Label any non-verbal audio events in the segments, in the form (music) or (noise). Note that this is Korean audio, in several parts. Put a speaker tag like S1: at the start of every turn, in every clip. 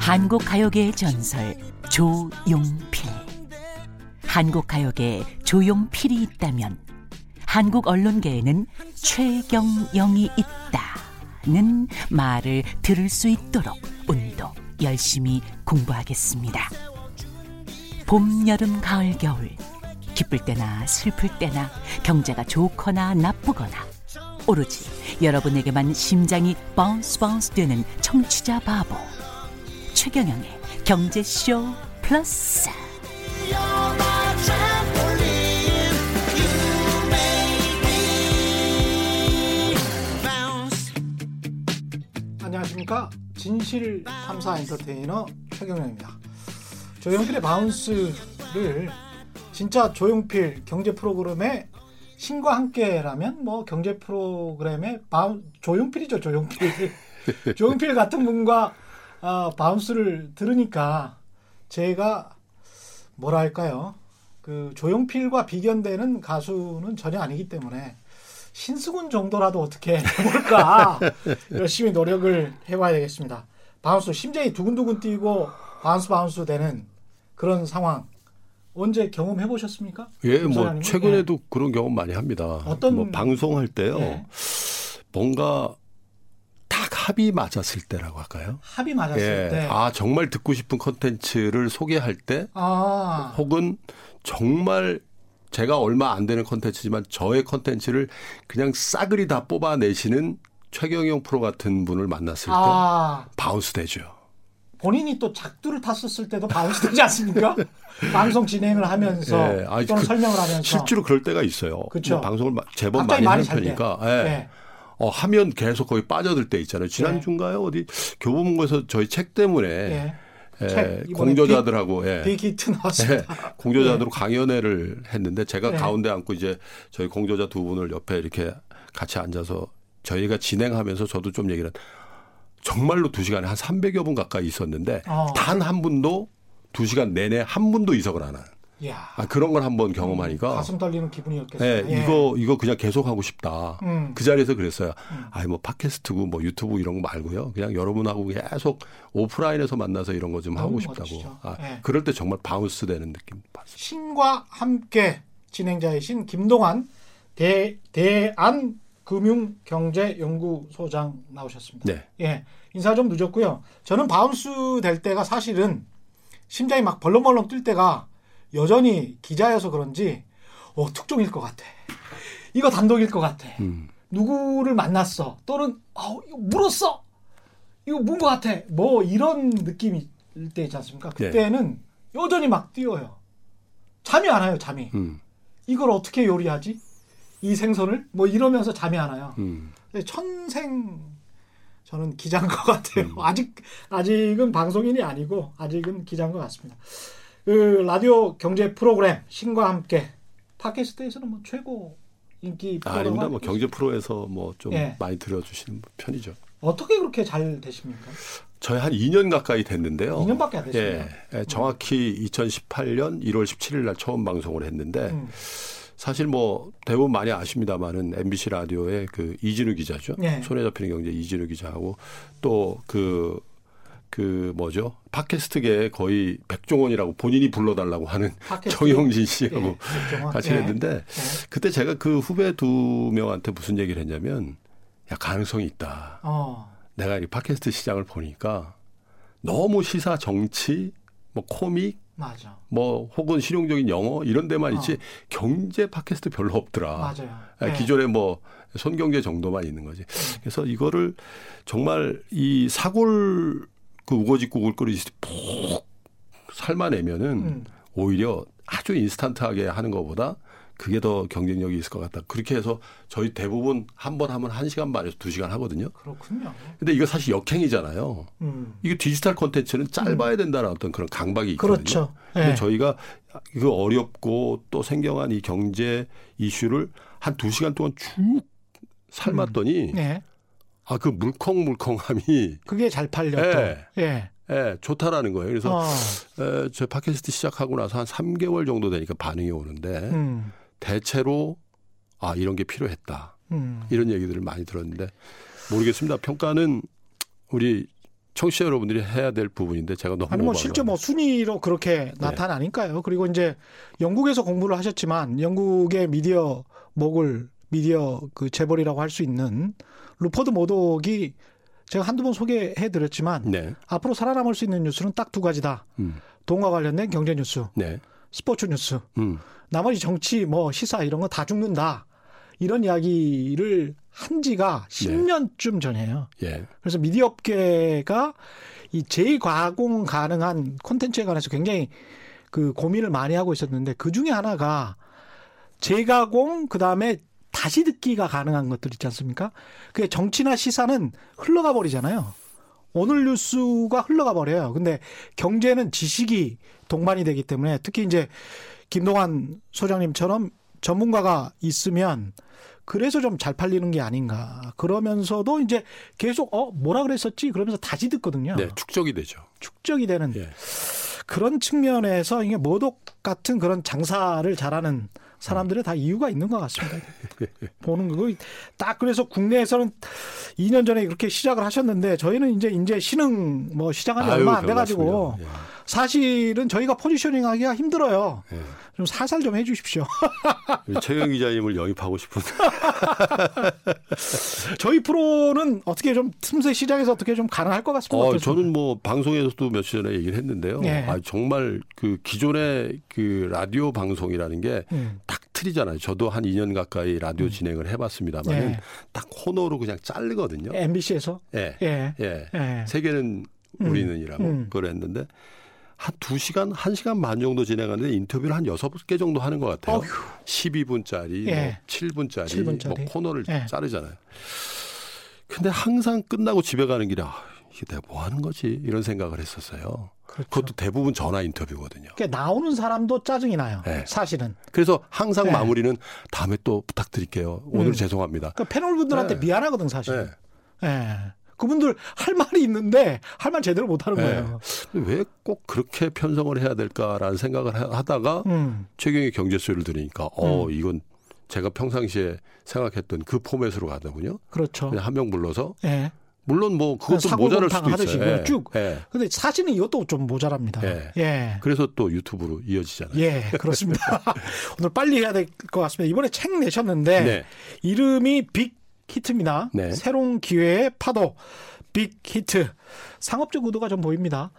S1: 한국 가요계의 전설 조용필. 한국 가요계에 조용필이 있다면 한국 언론계에는 최경영이 있다는 말을 들을 수 있도록 오늘도 열심히 공부하겠습니다. 봄, 여름, 가을, 겨울 기쁠 때나 슬플 때나 경제가 좋거나 나쁘거나 오로지 여러분에게만 심장이 bounce bounce 되는 청취자 바보. 최경영의 경제쇼 플러스.
S2: 안녕하십니까? 진실 탐사 엔터테이너 최경영입니다. 조용필의 Bounce를 진짜 조용필 경제 프로그램의 신과 함께라면 뭐 경제 프로그램의 바운 조용필이죠 조용필. (laughs) 조용필 같은 분과 아, Bounce를 들으니까 제가 뭐랄까요? 그 조용필과 비견되는 가수는 전혀 아니기 때문에 신승훈 정도라도 어떻게 (laughs) 해볼까 열심히 노력을 해봐야 되겠습니다. Bounce 심장이 두근두근 뛰고 bounce bounce 되는 그런 상황 언제 경험해 보셨습니까?
S3: 예, 뭐 최근에도 예. 그런 경험 많이 합니다.
S2: 어떤
S3: 뭐 방송할 때요.
S2: 예.
S3: 뭔가 딱 합이 맞았을 때라고 할까요?
S2: 합이 맞았을
S3: 예.
S2: 때.
S3: 아 정말 듣고 싶은 컨텐츠를 소개할 때,
S2: 아.
S3: 혹은 정말 제가 얼마 안 되는 컨텐츠지만 저의 컨텐츠를 그냥 싸그리 다 뽑아내시는 최경영 프로 같은 분을 만났을 때
S2: 아.
S3: bounce 되죠.
S2: 본인이 또 작두를 탔었을 때도 bounce 되지 않습니까? (laughs) 방송 진행을 하면서
S3: 예. 아니,
S2: 또는
S3: 그
S2: 설명을 하면서
S3: 실제로 그럴 때가 있어요. 뭐 방송을 제법 많이 하는
S2: 잘
S3: 편이니까.
S2: 돼.
S3: 예.
S2: 예.
S3: 어, 하면 계속 거기 빠져들 때 있잖아요. 지난주인가요? 어디 교보문고에서 저희 책 때문에
S2: 예.
S3: 예,
S2: 책, 이번에
S3: 공저자들하고 예.
S2: 빅히트 나왔습니다. (laughs)
S3: 예, 공저자들로 강연회를 했는데 제가
S2: 네.
S3: 가운데 앉고 이제 저희 공저자 두 분을 옆에 이렇게 같이 앉아서 저희가 진행하면서 저도 좀 얘기를 한- 정말로 두 시간에 한 300여 분 가까이 있었는데
S2: 어.
S3: 단한 분도 두 시간 내내 한 분도 이석을 안 하는. 아, 그런 걸 한번 경험하니까
S2: 가슴 떨리는 기분이었겠어요.
S3: 예,
S2: 예.
S3: 이거 이거 그냥 계속 하고 싶다.
S2: 음.
S3: 그 자리에서 그랬어요. 아니 뭐 팟캐스트고 뭐 유튜브 이런 거 말고요. 그냥 여러분하고 계속 오프라인에서 만나서 이런 거 좀 하고 싶다고.
S2: 멋지죠.
S3: 아,
S2: 예.
S3: 그럴 때 정말 bounce 되는 느낌 받습니다.
S2: 신과 함께 진행자이신 김동환 대, 대한 금융경제연구소장 나오셨습니다.
S3: 네.
S2: 예, 인사 좀 늦었고요. 저는 bounce 될 때가 사실은 심장이 막 벌렁벌렁 뛸 때가 여전히 기자여서 그런지 어, 특종일 것 같아. 이거 단독일 것 같아.
S3: 음.
S2: 누구를 만났어. 또는 어, 이거 물었어. 이거 문것 같아. 뭐 이런 느낌일 때 있지 않습니까?
S3: 네.
S2: 그때는 여전히 막 뛰어요. 잠이 안 와요, 잠이.
S3: 음.
S2: 이걸 어떻게 요리하지? 이 생선을? 뭐 이러면서 잠이 안 와요.
S3: 음.
S2: 천생 저는 기자인 것 같아요.
S3: 음.
S2: 아직 아직은 방송인이 아니고 아직은 기자인 것 같습니다. 그 라디오 경제 프로그램 신과 함께 팟캐스트에서는 뭐 최고 인기
S3: 아, 아닙니다. 뭐 경제 프로에서 뭐좀
S2: 예.
S3: 많이 들어주시는 편이죠.
S2: 어떻게 그렇게 잘 되십니까?
S3: 저희 한 2년 가까이 됐는데요.
S2: 2년밖에 안 됐습니다.
S3: 예, 예, 정확히 2018년 1월 17일 날 처음 방송을 했는데
S2: 음.
S3: 사실 뭐 대부분 많이 아십니다만은 MBC 라디오의 그 이진우 기자죠.
S2: 예.
S3: 손에 잡히는 경제 이진우 기자하고 또그그 뭐죠? 팟캐스트계 거의 백종원이라고 본인이 불러달라고 하는
S2: 팟캐스트?
S3: 정영진 씨하고
S2: 예, 백종원.
S3: 같이
S2: 예.
S3: 했는데 그때 제가 그 후배 두 명한테 무슨 얘기를 했냐면 야 가능성이 있다.
S2: 어.
S3: 내가 이 팟캐스트 시장을 보니까 너무 시사 정치 뭐 코믹
S2: 맞아.
S3: 뭐 혹은 실용적인 영어 이런 데만 있지
S2: 어.
S3: 경제 팟캐스트 별로 없더라.
S2: 맞아요.
S3: 아,
S2: 예.
S3: 기존에 뭐 손경제 정도만 있는 거지. 그래서 이거를 정말 이 사골 그 우거지국을 끓이듯이 푹 삶아내면은
S2: 음.
S3: 오히려 아주 인스턴트하게 하는 것보다 그게 더 경쟁력이 있을 것 같다. 그렇게 해서 저희 대부분 한 번 하면 한 시간 반에서 두 시간 하거든요.
S2: 그렇군요.
S3: 근데 이거 사실 역행이잖아요.
S2: 음.
S3: 이게 디지털 콘텐츠는 짧아야 된다는 어떤 그런 강박이 있거든요.
S2: 그렇죠.
S3: 근데
S2: 예.
S3: 저희가 그 어렵고 또 생경한 이 경제 이슈를 한 두 시간 동안 쭉 삶았더니
S2: 예.
S3: 아그 물컹물컹함이
S2: 그게 잘 팔렸던.
S3: 예.
S2: 예.
S3: 예, 좋다라는 거예요. 그래서
S2: 어.
S3: 에, 저 팟캐스트 시작하고 나서 한 3개월 정도 되니까 반응이 오는데
S2: 음.
S3: 대체로 아 이런 게 필요했다.
S2: 음.
S3: 이런 얘기들을 많이 들었는데 모르겠습니다. 평가는 우리 청취자 여러분들이 해야 될 부분인데 제가 너무
S2: 아니 뭐 실제 뭐 순위로 그렇게 나타나니까요. 그리고 이제 영국에서 공부를 하셨지만 영국의 미디어 목을 미디어 그 재벌이라고 할 수 있는 루퍼드 모독이 제가 한두 번 소개해 드렸지만
S3: 네,
S2: 앞으로 살아남을 수 있는 뉴스는 딱 두 가지다.
S3: 음,
S2: 돈과 관련된 경제 뉴스,
S3: 네,
S2: 스포츠 뉴스.
S3: 음,
S2: 나머지 정치 뭐 시사 이런 거 다 죽는다. 이런 이야기를 한 지가 10년쯤 전이에요.
S3: 예,
S2: 그래서 미디어 업계가 이 재가공 가능한 콘텐츠에 관해서 굉장히 그 고민을 많이 하고 있었는데 그 중에 하나가 재가공 그다음에 다시 듣기가 가능한 것들 있지 않습니까? 그게 정치나 시사는 흘러가 버리잖아요. 오늘 뉴스가 흘러가 버려요. 근데 경제는 지식이 동반이 되기 때문에 특히 이제 김동환 소장님처럼 전문가가 있으면 그래서 좀 잘 팔리는 게 아닌가. 그러면서도 이제 계속 어 뭐라 그랬었지 그러면서 다시 듣거든요.
S3: 네, 축적이 되죠.
S2: 축적이 되는
S3: 예,
S2: 그런 측면에서 이게 모독 같은 그런 장사를 잘하는 사람들의 다 이유가 있는 것 같습니다. 보는 거. 딱 그래서 국내에서는 2년 전에 그렇게 시작을 하셨는데 저희는 이제 이제 신흥 뭐 시작한 지 얼마
S3: 안별
S2: 돼가지고
S3: 말씀이요.
S2: 사실은 저희가 포지셔닝 하기가 힘들어요.
S3: 예, 예.
S2: 좀 살살 좀 해주십시오. (laughs)
S3: 최경 기자님을 영입하고 싶은 (laughs)
S2: 저희 프로는 어떻게 좀 틈새 시장에서 어떻게 좀 가능할 것 같습니다.
S3: 어? 저는 뭐 방송에서도 며칠 전에 얘기를 했는데요.
S2: 네.
S3: 아, 정말 그 기존의 그 라디오 방송이라는 게
S2: 음.
S3: 딱 틀이잖아요. 저도 한 2년 가까이 라디오 진행을 해봤습니다만
S2: 네.
S3: 딱 코너로 그냥 자르거든요.
S2: MBC에서
S3: 예.
S2: 예.
S3: 예.
S2: 예.
S3: 세계는 우리는이라고
S2: 음.
S3: 그걸 했는데 한 2시간, 1시간 반 정도 진행하는데 인터뷰를 한 6개 정도 하는 것 같아요.
S2: 어휴.
S3: 12분짜리,
S2: 예.
S3: 뭐 7분짜리,
S2: 7분짜리.
S3: 뭐 코너를
S2: 예.
S3: 자르잖아요. 근데 항상 끝나고 집에 가는 길에 아, 이게 내가 뭐 하는 거지? 이런 생각을 했었어요.
S2: 그렇죠.
S3: 그것도 대부분 전화 인터뷰거든요.
S2: 그러니까 나오는 사람도 짜증이 나요.
S3: 네.
S2: 사실은.
S3: 그래서 항상
S2: 네.
S3: 마무리는 다음에 또 부탁드릴게요. 오늘
S2: 음.
S3: 죄송합니다.
S2: 그러니까 패널분들한테
S3: 네.
S2: 미안하거든 사실.
S3: 네.
S2: 예. 그분들 할 말이 있는데 할 말 제대로 못 하는
S3: 네.
S2: 거예요.
S3: 왜꼭 그렇게 편성을 해야 될까라는 생각을 하- 하다가
S2: 음.
S3: 최경의 경제수를 들으니까 어 이건 제가 평상시에 생각했던 그 포맷으로 가더군요.
S2: 그렇죠.
S3: 한 명 불러서
S2: 예.
S3: 물론 뭐 그것도 모자랄 수도
S2: 하듯이
S3: 있어요. 예.
S2: 쭉.
S3: 예.
S2: 근데 사실은 이것도 좀 모자랍니다.
S3: 예.
S2: 예.
S3: 그래서 또 유튜브로 이어지잖아요.
S2: 예, 그렇습니다. (laughs) 오늘 빨리 해야 될 것 같습니다. 이번에 책 내셨는데
S3: 네.
S2: 이름이 빅 히트입니다.
S3: 네.
S2: 새로운 기회의 파도. 빅 히트. 상업적 의도가 좀 보입니다.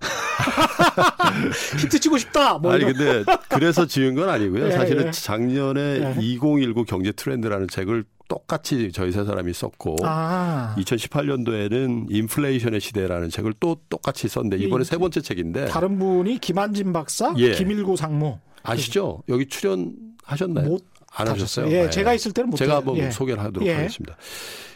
S2: (laughs) 히트 치고 싶다. 뭐
S3: 아니
S2: 이런.
S3: 근데 그래서 지은 건 아니고요. (laughs)
S2: 예,
S3: 사실은
S2: 예.
S3: 작년에
S2: 예.
S3: 2019 경제 트렌드라는 책을 똑같이 저희 세 사람이 썼고
S2: 아,
S3: 2018년도에는 인플레이션의 시대라는 책을 또 똑같이 썼는데 이번에
S2: 이-
S3: 세 번째 책인데
S2: 다른 분이 김한진 박사,
S3: 예.
S2: 김일구 상무.
S3: 아시죠? 여기 출연하셨나요?
S2: 못
S3: 안 하셨어요?
S2: 예,
S3: 네.
S2: 제가 있을 때는 못
S3: 제가. 한번
S2: 예.
S3: 소개를 하도록
S2: 예.
S3: 하겠습니다.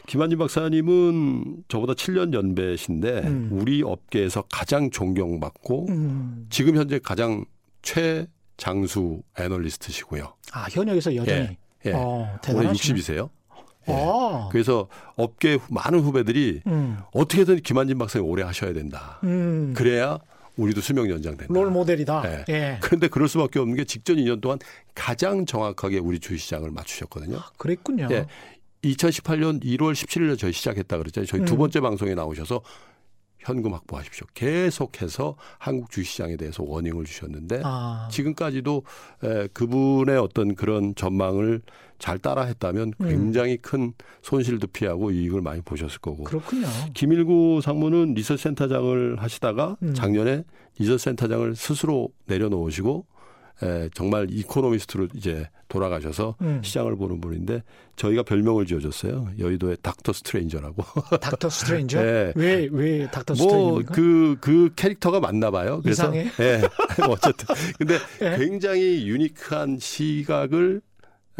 S3: 김한진 박사님은 저보다 7년 연배신데
S2: 음.
S3: 우리 업계에서 가장 존경받고
S2: 음.
S3: 지금 현재 가장 최장수 애널리스트시고요.
S2: 아, 현역에서 여전히.
S3: 예.
S2: 어,
S3: 올해
S2: 대단하시네.
S3: 60이세요.
S2: 아,
S3: 그래서 업계 많은 후배들이
S2: 음.
S3: 어떻게든 김한진 박사님 오래 하셔야 된다.
S2: 음.
S3: 그래야 우리도 수명 연장된다.
S2: 롤 모델이다.
S3: 예.
S2: 예.
S3: 그런데 그럴 수밖에 없는 게 직전 2년 동안 가장 정확하게 우리 주식시장을 맞추셨거든요.
S2: 그랬군요.
S3: 예. 2018년 1월 17일에 저희 시작했다 그랬잖아요. 저희 두
S2: 음.
S3: 번째 방송에 나오셔서 현금 확보하십시오. 계속해서 한국 주식시장에 대해서 워닝을 주셨는데
S2: 아,
S3: 지금까지도 에, 그분의 어떤 그런 전망을 잘 따라했다면
S2: 음.
S3: 굉장히 큰 손실도 피하고 이익을 많이 보셨을 거고.
S2: 그렇군요.
S3: 김일구 상무는 리서치센터장을 하시다가
S2: 음.
S3: 작년에 리서치센터장을 스스로 내려놓으시고 에, 정말 이코노미스트로 이제 돌아가셔서
S2: 음.
S3: 시장을 보는 분인데 저희가 별명을 지어줬어요. 여의도의 닥터 스트레인저라고.
S2: 닥터 스트레인저? (laughs)
S3: 네.
S2: 왜, 왜 닥터
S3: 뭐
S2: 스트레인저입니까?
S3: 그그 캐릭터가 맞나 봐요. 그래서
S2: 이상해?
S3: 예. (laughs) 어쨌든 근데
S2: 예.
S3: 굉장히 unique한 시각을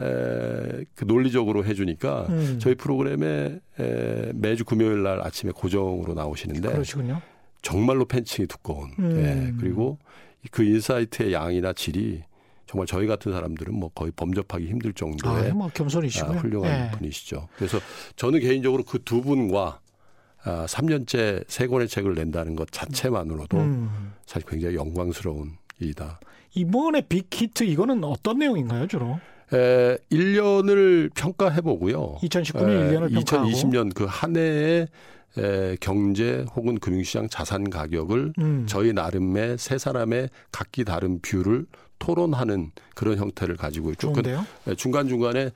S3: 에, 그 논리적으로 해주니까
S2: 음.
S3: 저희 프로그램에 에, 매주 금요일 날 아침에 고정으로 나오시는데
S2: 그러시군요.
S3: 정말로 팬층이 두꺼운
S2: 음.
S3: 예, 그리고 그 insight의 양이나 질이 정말 저희 같은 사람들은 뭐 거의 범접하기 힘들 정도의
S2: 아, 뭐 겸손이시고요.
S3: 아, 훌륭한
S2: 예.
S3: 분이시죠. 그래서 저는 개인적으로 그 두 분과 아, 3년째 세 권의 책을 낸다는 것 자체만으로도
S2: 음.
S3: 사실 굉장히 영광스러운 일이다.
S2: 이번에 빅히트 이거는 어떤 내용인가요, 주로?
S3: 에, 1년을 평가해 보고요.
S2: 2019년 1년을 평가하고
S3: 2020년 그 한 해의 에, 경제 혹은 금융시장 자산 가격을
S2: 음.
S3: 저희 나름의 세 사람의 각기 다른 view를 토론하는 그런 형태를 가지고 있죠. 그
S2: 좋은데요.
S3: 중간 중간에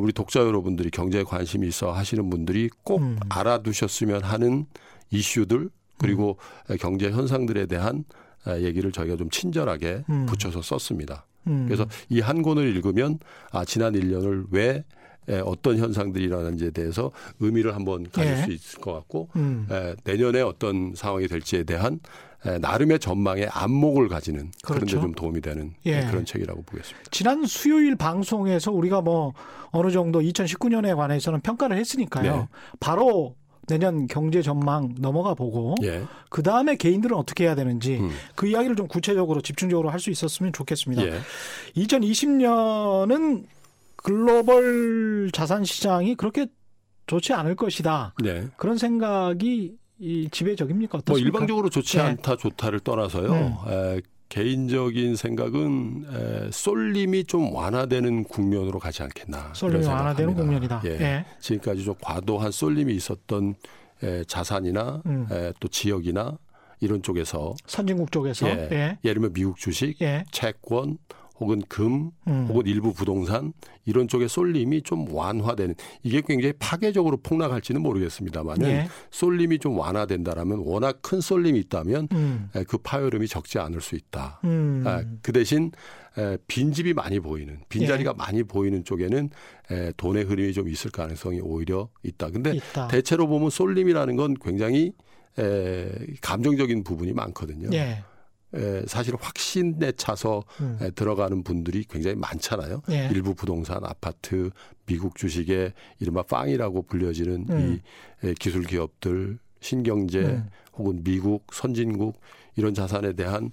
S3: 우리 독자 여러분들이 경제에 관심이 있어 하시는 분들이 꼭
S2: 음.
S3: 알아두셨으면 하는 이슈들 그리고 경제 현상들에 대한 에, 얘기를 저희가 좀 친절하게
S2: 음.
S3: 붙여서 썼습니다.
S2: 음.
S3: 그래서 이 한 권을 읽으면 아 지난 1년을 왜 에, 어떤 현상들이 일어나는지에 대해서 의미를 한번 가질
S2: 예.
S3: 수 있을 것 같고
S2: 음.
S3: 에, 내년에 어떤 상황이 될지에 대한 에, 나름의 전망의 안목을 가지는 그런 데
S2: 그렇죠.
S3: 좀 도움이 되는
S2: 예.
S3: 에, 그런 책이라고 보겠습니다.
S2: 지난 수요일 방송에서 우리가 뭐 어느 정도 2019년에 관해서는 평가를 했으니까요.
S3: 네.
S2: 바로 내년 경제 전망 넘어가 보고
S3: 예.
S2: 그 다음에 개인들은 어떻게 해야 되는지
S3: 음.
S2: 그 이야기를 좀 구체적으로 집중적으로 할 수 있었으면 좋겠습니다.
S3: 예.
S2: 2020년은 글로벌 자산 시장이 그렇게 좋지 않을 것이다.
S3: 네.
S2: 그런 생각이 이 지배적입니까?
S3: 뭐
S2: 어떻습니까?
S3: 일방적으로 좋지
S2: 네.
S3: 않다 좋다를 떠나서요.
S2: 음.
S3: 에, 개인적인 생각은 에, 쏠림이 좀 완화되는 국면으로 가지 않겠나.
S2: 쏠림이 완화되는. 국면이다.
S3: 예.
S2: 예.
S3: 지금까지 좀 과도한 쏠림이 있었던 에, 자산이나
S2: 음.
S3: 에, 또 지역이나 이런 쪽에서
S2: 선진국 쪽에서
S3: 예.
S2: 예.
S3: 예를 들면 미국 주식,
S2: 예.
S3: 채권 혹은 금
S2: 음.
S3: 혹은 일부 부동산 이런 쪽의 쏠림이 좀 완화되는 이게 굉장히 파괴적으로 폭락할지는 모르겠습니다만은
S2: 예.
S3: 쏠림이 좀 완화된다라면 워낙 큰 쏠림이 있다면
S2: 음.
S3: 에, 그 파열음이 적지 않을 수 있다.
S2: 음.
S3: 아, 그 대신 에, 빈집이 많이 보이는 빈자리가
S2: 예.
S3: 많이 보이는 쪽에는 에, 돈의 흐름이 좀 있을 가능성이 오히려 있다. 근데
S2: 있다.
S3: 대체로 보면 쏠림이라는 건 굉장히 에, 감정적인 부분이 많거든요.
S2: 예.
S3: 에, 사실 확신에 차서
S2: 음.
S3: 에, 들어가는 분들이 굉장히 많잖아요.
S2: 예.
S3: 일부 부동산, 아파트, 미국 주식의 이른바 빵이라고 불려지는
S2: 음.
S3: 이 에, 기술 기업들, 신경제
S2: 음.
S3: 혹은 미국, 선진국 이런 자산에 대한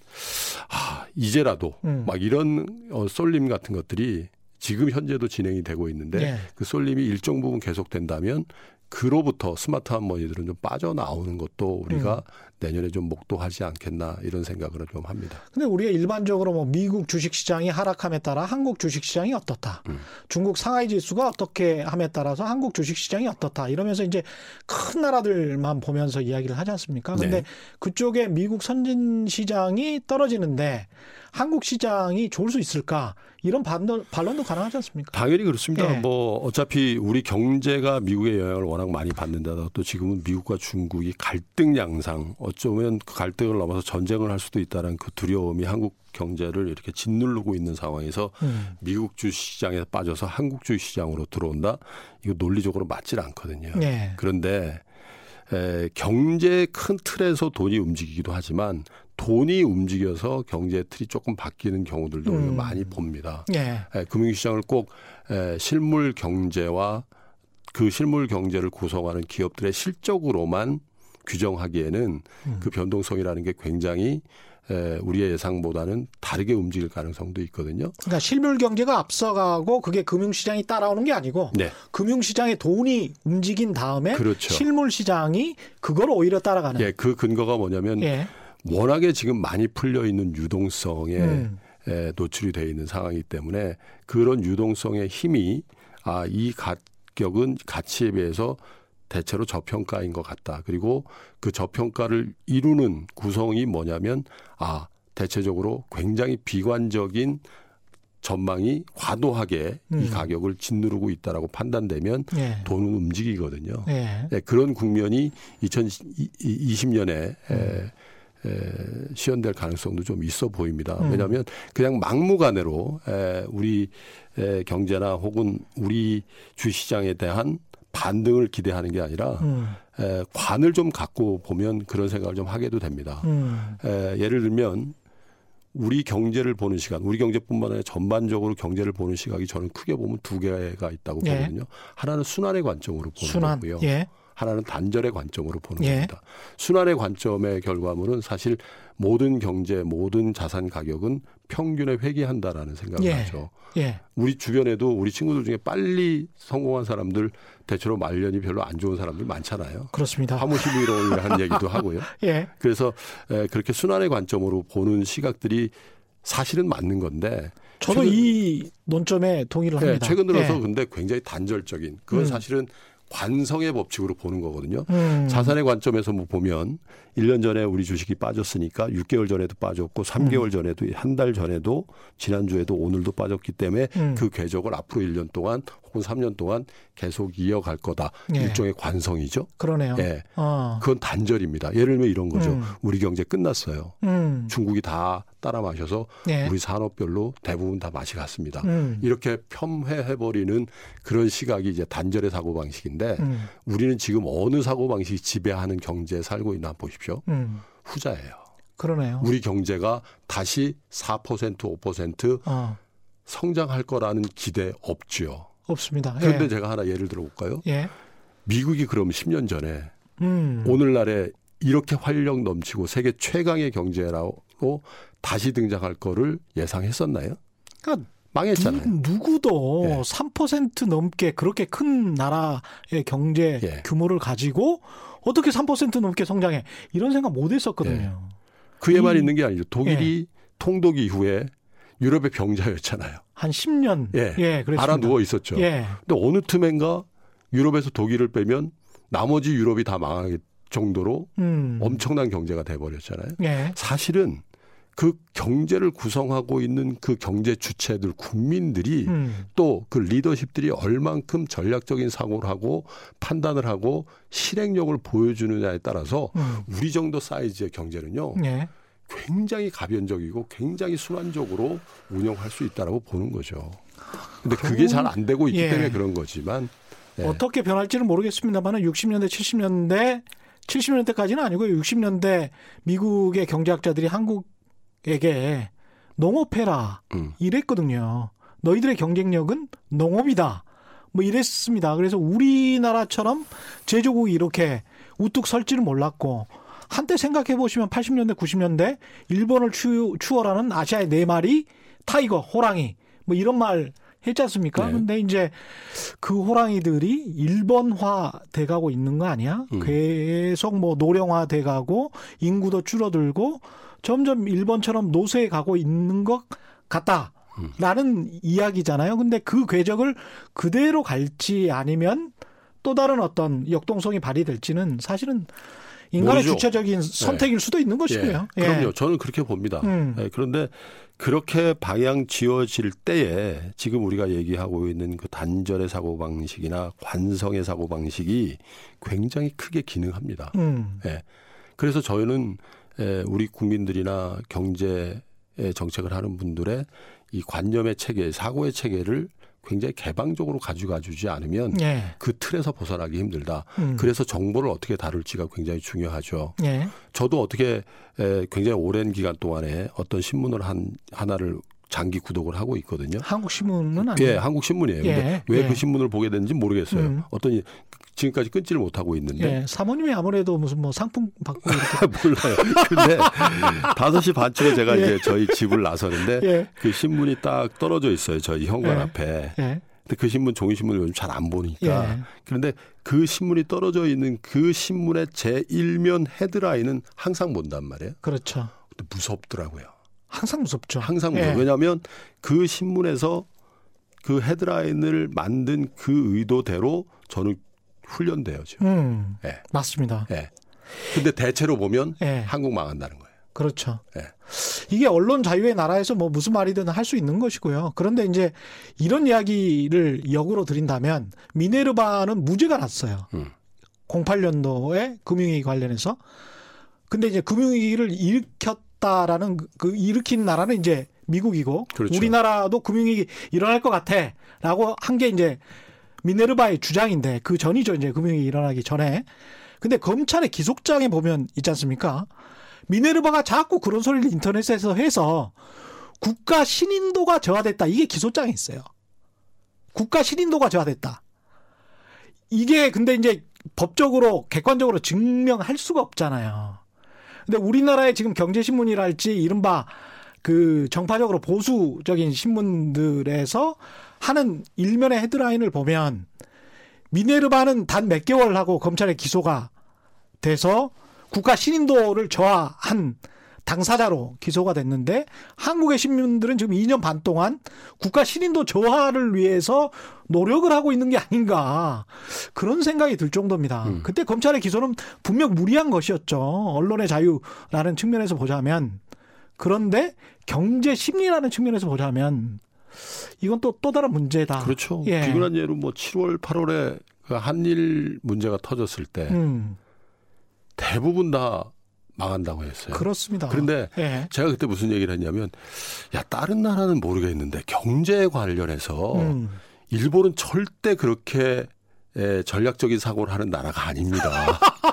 S3: 아, 이제라도
S2: 음.
S3: 막 이런 어, 쏠림 같은 것들이 지금 현재도 진행이 되고 있는데
S2: 예.
S3: 그 쏠림이 일정 부분 계속된다면 그로부터 스마트한 머니들은 좀 빠져나오는 것도 우리가
S2: 음.
S3: 내년에 좀 목도하지 않겠나 이런 생각을 좀 합니다.
S2: 근데 우리가 일반적으로 뭐 미국 주식 시장이 하락함에 따라 한국 주식 시장이 어떻다.
S3: 음.
S2: 중국 상하이 지수가 어떻게 함에 따라서 한국 주식 시장이 어떻다. 이러면서 이제 큰 나라들만 보면서 이야기를 하지 않습니까? 근데
S3: 네.
S2: 그쪽에 미국 선진 시장이 떨어지는데 한국 시장이 좋을 수 있을까? 이런 반론, 반론도 가능하지 않습니까?
S3: 당연히 그렇습니다.
S2: 예.
S3: 뭐 어차피 우리 경제가 미국의 영향을 워낙 많이 받는다다 또 지금은 미국과 중국이 갈등 양상 어쩌면 그 갈등을 넘어서 전쟁을 할 수도 있다는 그 두려움이 한국 경제를 이렇게 짓누르고 있는 상황에서
S2: 음.
S3: 미국 주 시장에 빠져서 한국 주 시장으로 들어온다. 이거 논리적으로 맞질 않거든요.
S2: 네.
S3: 그런데 에, 경제 큰 틀에서 돈이 움직이기도 하지만 돈이 움직여서 경제 틀이 조금 바뀌는 경우들도 우리가
S2: 음.
S3: 많이 봅니다.
S2: 예.
S3: 에, 금융시장을 꼭 에, 실물 경제와 그 실물 경제를 구성하는 기업들의 실적으로만 규정하기에는
S2: 음.
S3: 그 변동성이라는 게 굉장히 에, 우리의 예상보다는 다르게 움직일 가능성도 있거든요.
S2: 그러니까 실물 경제가 앞서가고 그게 금융시장이 따라오는 게 아니고
S3: 네.
S2: 금융시장에 돈이 움직인 다음에
S3: 그렇죠.
S2: 실물 시장이 그걸 오히려 따라가는.
S3: 예, 그 근거가 뭐냐면
S2: 예.
S3: 워낙에 지금 많이 풀려 있는 유동성에
S2: 음.
S3: 에, 노출이 되어 있는 상황이기 때문에 그런 유동성의 힘이 아, 이 가격은 가치에 비해서 대체로 저평가인 것 같다. 그리고 그 저평가를 이루는 구성이 뭐냐면 아, 대체적으로 굉장히 비관적인 전망이 과도하게 이
S2: 음.
S3: 가격을 짓누르고 있다라고 판단되면
S2: 예.
S3: 돈은 움직이거든요.
S2: 예.
S3: 예, 그런 국면이 2020년에
S2: 음.
S3: 에, 에, 시연될 가능성도 좀 있어 보입니다.
S2: 음.
S3: 왜냐하면 그냥 막무가내로 에, 우리 에, 경제나 혹은 우리 주시장에 대한 반등을 기대하는 게 아니라
S2: 음.
S3: 에, 관을 좀 갖고 보면 그런 생각을 좀 하게도 됩니다.
S2: 음.
S3: 에, 예를 들면 우리 경제를 보는 시간, 우리 경제뿐만 아니라 전반적으로 경제를 보는 시각이 저는 크게 보면 두 개가 있다고
S2: 예.
S3: 보거든요. 하나는 순환의 관점으로 보는
S2: 순환.
S3: 거고요.
S2: 예.
S3: 하나는 단절의 관점으로 보는
S2: 예.
S3: 겁니다. 순환의 관점의 결과물은 사실 모든 경제, 모든 자산 가격은 평균에 회귀한다라는 생각을
S2: 예.
S3: 하죠.
S2: 예.
S3: 우리 주변에도 우리 친구들 중에 빨리 성공한 사람들 대체로 말년이 별로 안 좋은 사람들 많잖아요.
S2: 그렇습니다.
S3: 화무시비론이라는 (laughs) 얘기도 하고요.
S2: 예.
S3: 그래서 에, 그렇게 순환의 관점으로 보는 시각들이 사실은 맞는 건데
S2: 저도
S3: 최근-
S2: 이 논점에 동의를
S3: 네,
S2: 합니다.
S3: 최근 들어서
S2: 예.
S3: 근데 굉장히 단절적인 그건
S2: 음.
S3: 사실은 관성의 법칙으로 보는 거거든요.
S2: 음.
S3: 자산의 관점에서 뭐 보면 1년 전에 우리 주식이 빠졌으니까 6개월 전에도 빠졌고 3개월 전에도 한 달 전에도 지난주에도 오늘도 빠졌기 때문에
S2: 음.
S3: 그 궤적을 앞으로 1년 동안 혹은 3년 동안 계속 이어갈 거다.
S2: 예.
S3: 일종의 관성이죠.
S2: 그러네요.
S3: 예.
S2: 어.
S3: 그건 단절입니다. 예를 들면 이런 거죠.
S2: 음.
S3: 우리 경제 끝났어요.
S2: 음.
S3: 중국이 다 따라 마셔서
S2: 예.
S3: 우리 산업별로 대부분 다 맛이 갔습니다.
S2: 음.
S3: 이렇게 폄훼해버리는 그런 시각이 이제 단절의 사고방식인데
S2: 음.
S3: 우리는 지금 어느 사고방식이 지배하는 경제에 살고 있나 보십시오.
S2: 음.
S3: 후자예요.
S2: 그러네요.
S3: 우리 경제가 다시 4% 5%
S2: 어.
S3: 성장할 거라는 기대 없지요.
S2: 없습니다.
S3: 그런데
S2: 예.
S3: 제가 하나 예를 들어볼까요?
S2: 예.
S3: 미국이 그럼 10년 전에
S2: 음.
S3: 오늘날에 이렇게 활력 넘치고 세계 최강의 경제라고 다시 등장할 거를 예상했었나요?
S2: 그러니까
S3: 망했잖아요.
S2: 누, 구도
S3: 예.
S2: 3% 넘게 그렇게 큰 나라의 경제
S3: 예.
S2: 규모를 가지고 어떻게 3% 넘게 성장해 이런 생각 못 했었거든요.
S3: 그에만
S2: 이-
S3: 있는 게 아니죠. 독일이 통독 이후에 유럽의 병자였잖아요.
S2: 한 10년
S3: 예.
S2: 예, 그랬습니다.
S3: 알아 누워 있었죠.
S2: 예.
S3: 근데 어느 틈엔가 유럽에서 독일을 빼면 나머지 유럽이 다 망할 정도로
S2: 음.
S3: 엄청난 경제가 돼 버렸잖아요.
S2: 예.
S3: 사실은 그 경제를 구성하고 있는 그 경제 주체들 국민들이
S2: 음.
S3: 또그 리더십들이 얼만큼 전략적인 사고를 하고 판단을 하고 실행력을 보여주느냐에 따라서
S2: 음.
S3: 우리 정도 사이즈의 경제는요
S2: 예.
S3: 굉장히 가변적이고 굉장히 순환적으로 운영할 수 있다라고 보는 거죠. 근데 그게 잘 안 되고 있기
S2: 예.
S3: 때문에 그런 거지만 예.
S2: 어떻게 변할지는 모르겠습니다만은 60년대, 70년대, 70년대까지는 아니고요. 60년대 미국의 경제학자들이 한국에게 농업해라
S3: 음.
S2: 이랬거든요. 너희들의 경쟁력은 농업이다. 뭐 이랬습니다. 그래서 우리나라처럼 제조국이 이렇게 우뚝 설지는 몰랐고 한때 생각해 보시면 80년대, 90년대 일본을 추, 추월하는 아시아의 네 마리 tiger, 호랑이 뭐 이런 말 했지 않습니까?
S3: 네.
S2: 근데 이제 그 호랑이들이 일본화 돼가고 있는 거 아니야?
S3: 음.
S2: 계속 뭐 노령화 돼가고 인구도 줄어들고 점점 일본처럼 노쇠해 가고 있는 것 같다. 라는 이야기잖아요. 근데 그 궤적을 그대로 갈지 아니면 또 다른 어떤 역동성이 발휘될지는 사실은 인간의
S3: 모르죠.
S2: 주체적인 선택일 수도 있는 것이고요.
S3: 예, 그럼요. 저는 그렇게 봅니다.
S2: 음.
S3: 예, 그런데 그렇게 방향 지어질 때에 지금 우리가 얘기하고 있는 그 단절의 사고 방식이나 관성의 사고 방식이 굉장히 크게 기능합니다.
S2: 음.
S3: 예. 그래서 저희는 에, 우리 국민들이나 경제 정책을 하는 분들의 이 관념의 체계, 사고의 체계를 굉장히 개방적으로 가져가 주지 않으면
S2: 예.
S3: 그 틀에서 벗어나기 힘들다.
S2: 음.
S3: 그래서 정보를 어떻게 다룰지가 굉장히 중요하죠.
S2: 예.
S3: 저도 어떻게 에, 굉장히 오랜 기간 동안에 어떤 신문을 한 하나를 장기 구독을 하고 있거든요.
S2: 한국 신문은 아니에요.
S3: 예, 한국 신문이에요.
S2: 예,
S3: 근데 왜
S2: 예.
S3: 그 신문을 보게 됐는지 모르겠어요.
S2: 음.
S3: 어떤 이- 지금까지 끊지를 못하고 있는데
S2: 예. 사모님이 아무래도 무슨 뭐 상품 받고 (laughs) 이렇게
S3: 몰라요. 근데 (laughs) 5시 반쯤에 제가
S2: 예.
S3: 이제 저희 집을 나서는데
S2: 예.
S3: 그 신문이 딱 떨어져 있어요. 저희 현관
S2: 예.
S3: 앞에.
S2: 예.
S3: 근데 그 신문 종이 신문을 요즘 잘 안 보니까
S2: 예.
S3: 그런데 그 신문이 떨어져 있는 그 신문의 제 1면 헤드라인은 항상 본단 말이에요.
S2: 그렇죠.
S3: 근데 무섭더라고요.
S2: 항상 무섭죠.
S3: 항상 무서워.
S2: 예.
S3: 왜냐하면 그 신문에서 그 헤드라인을 만든 그 의도대로 저는 훈련돼요 지금.
S2: 음.
S3: 예.
S2: 맞습니다.
S3: 예. 근데 대체로 보면
S2: 예.
S3: 한국 망한다는 거예요.
S2: 그렇죠.
S3: 예.
S2: 이게 언론 자유의 나라에서 뭐 무슨 말이든 할 수 있는 것이고요. 그런데 이제 이런 이야기를 역으로 드린다면 미네르바는 무죄가 났어요.
S3: 음.
S2: 08년도에 금융위기 관련해서. 근데 이제 금융위기를 일으켰 다라는 그- 그 일으킨 나라는 이제 미국이고
S3: 그렇죠.
S2: 우리나라도 금융위기 일어날 것 같아라고 한 게 이제 미네르바의 주장인데 그 전이죠 이제 금융위기 일어나기 전에. 근데 검찰의 기속장에 보면 있지 않습니까? 미네르바가 자꾸 그런 소리를 인터넷에서 해서 국가 신인도가 저하됐다. 이게 기소장에 있어요. 국가 신인도가 저하됐다. 이게 근데 이제 법적으로 객관적으로 증명할 수가 없잖아요. 근데 우리나라의 지금 경제신문이랄지 이른바 그 정파적으로 보수적인 신문들에서 하는 일면의 헤드라인을 보면 미네르바는 단 몇 개월 하고 검찰에 기소가 돼서 국가 신인도를 저하한 당사자로 기소가 됐는데 한국의 시민들은 지금 2년 반 동안 국가 신인도 저하를 위해서 노력을 하고 있는 게 아닌가 그런 생각이 들 정도입니다.
S3: 음.
S2: 그때 검찰의 기소는 분명 무리한 것이었죠. 언론의 자유라는 측면에서 보자면 그런데 경제 심리라는 측면에서 보자면 이건 또또 다른 문제다.
S3: 그렇죠.
S2: 예.
S3: 비근한 예로 뭐 7월, 8월에 그 한일 문제가 터졌을 때
S2: 음,
S3: 대부분 다 망한다고 했어요.
S2: 그렇습니다.
S3: 그런데
S2: 예.
S3: 제가 그때 무슨 얘기를 했냐면 야 다른 나라는 모르겠는데 경제 관련해서
S2: 음,
S3: 일본은 절대 그렇게 에, 전략적인 사고를 하는 나라가 아닙니다. (laughs)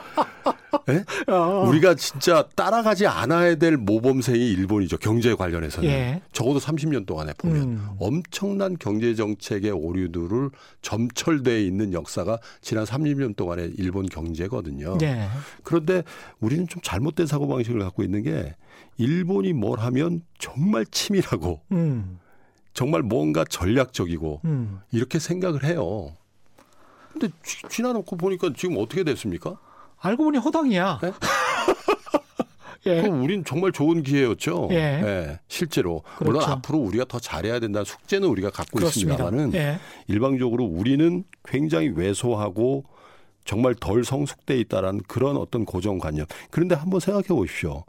S3: 예?
S2: 어,
S3: 우리가 진짜 따라가지 않아야 될 모범생이 일본이죠. 경제 관련해서는.
S2: 예.
S3: 적어도 30년 동안에 보면
S2: 음.
S3: 엄청난 경제 정책의 오류들을 점철돼 있는 역사가 지난 30년 동안의 일본 경제거든요.
S2: 예.
S3: 그런데 우리는 좀 잘못된 사고 방식을 갖고 있는 게 일본이 뭘 하면 정말 치밀하고
S2: 음,
S3: 정말 뭔가 전략적이고
S2: 음.
S3: 이렇게 생각을 해요. 근데 지- 지나놓고 보니까 지금 어떻게 됐습니까?
S2: 알고 보니 호당이야.
S3: 네? (laughs)
S2: 예.
S3: 그럼 우린 정말 좋은 기회였죠.
S2: 예.
S3: 실제로. 물론
S2: 그렇죠.
S3: 앞으로 우리가 더 잘해야 된다는 숙제는 우리가 갖고
S2: 그렇습니다.
S3: 있습니다만은
S2: 예.
S3: 일방적으로 우리는 굉장히 왜소하고 정말 덜 성숙돼 있다라는 그런 어떤 고정관념. 그런데 한번 생각해 보십시오.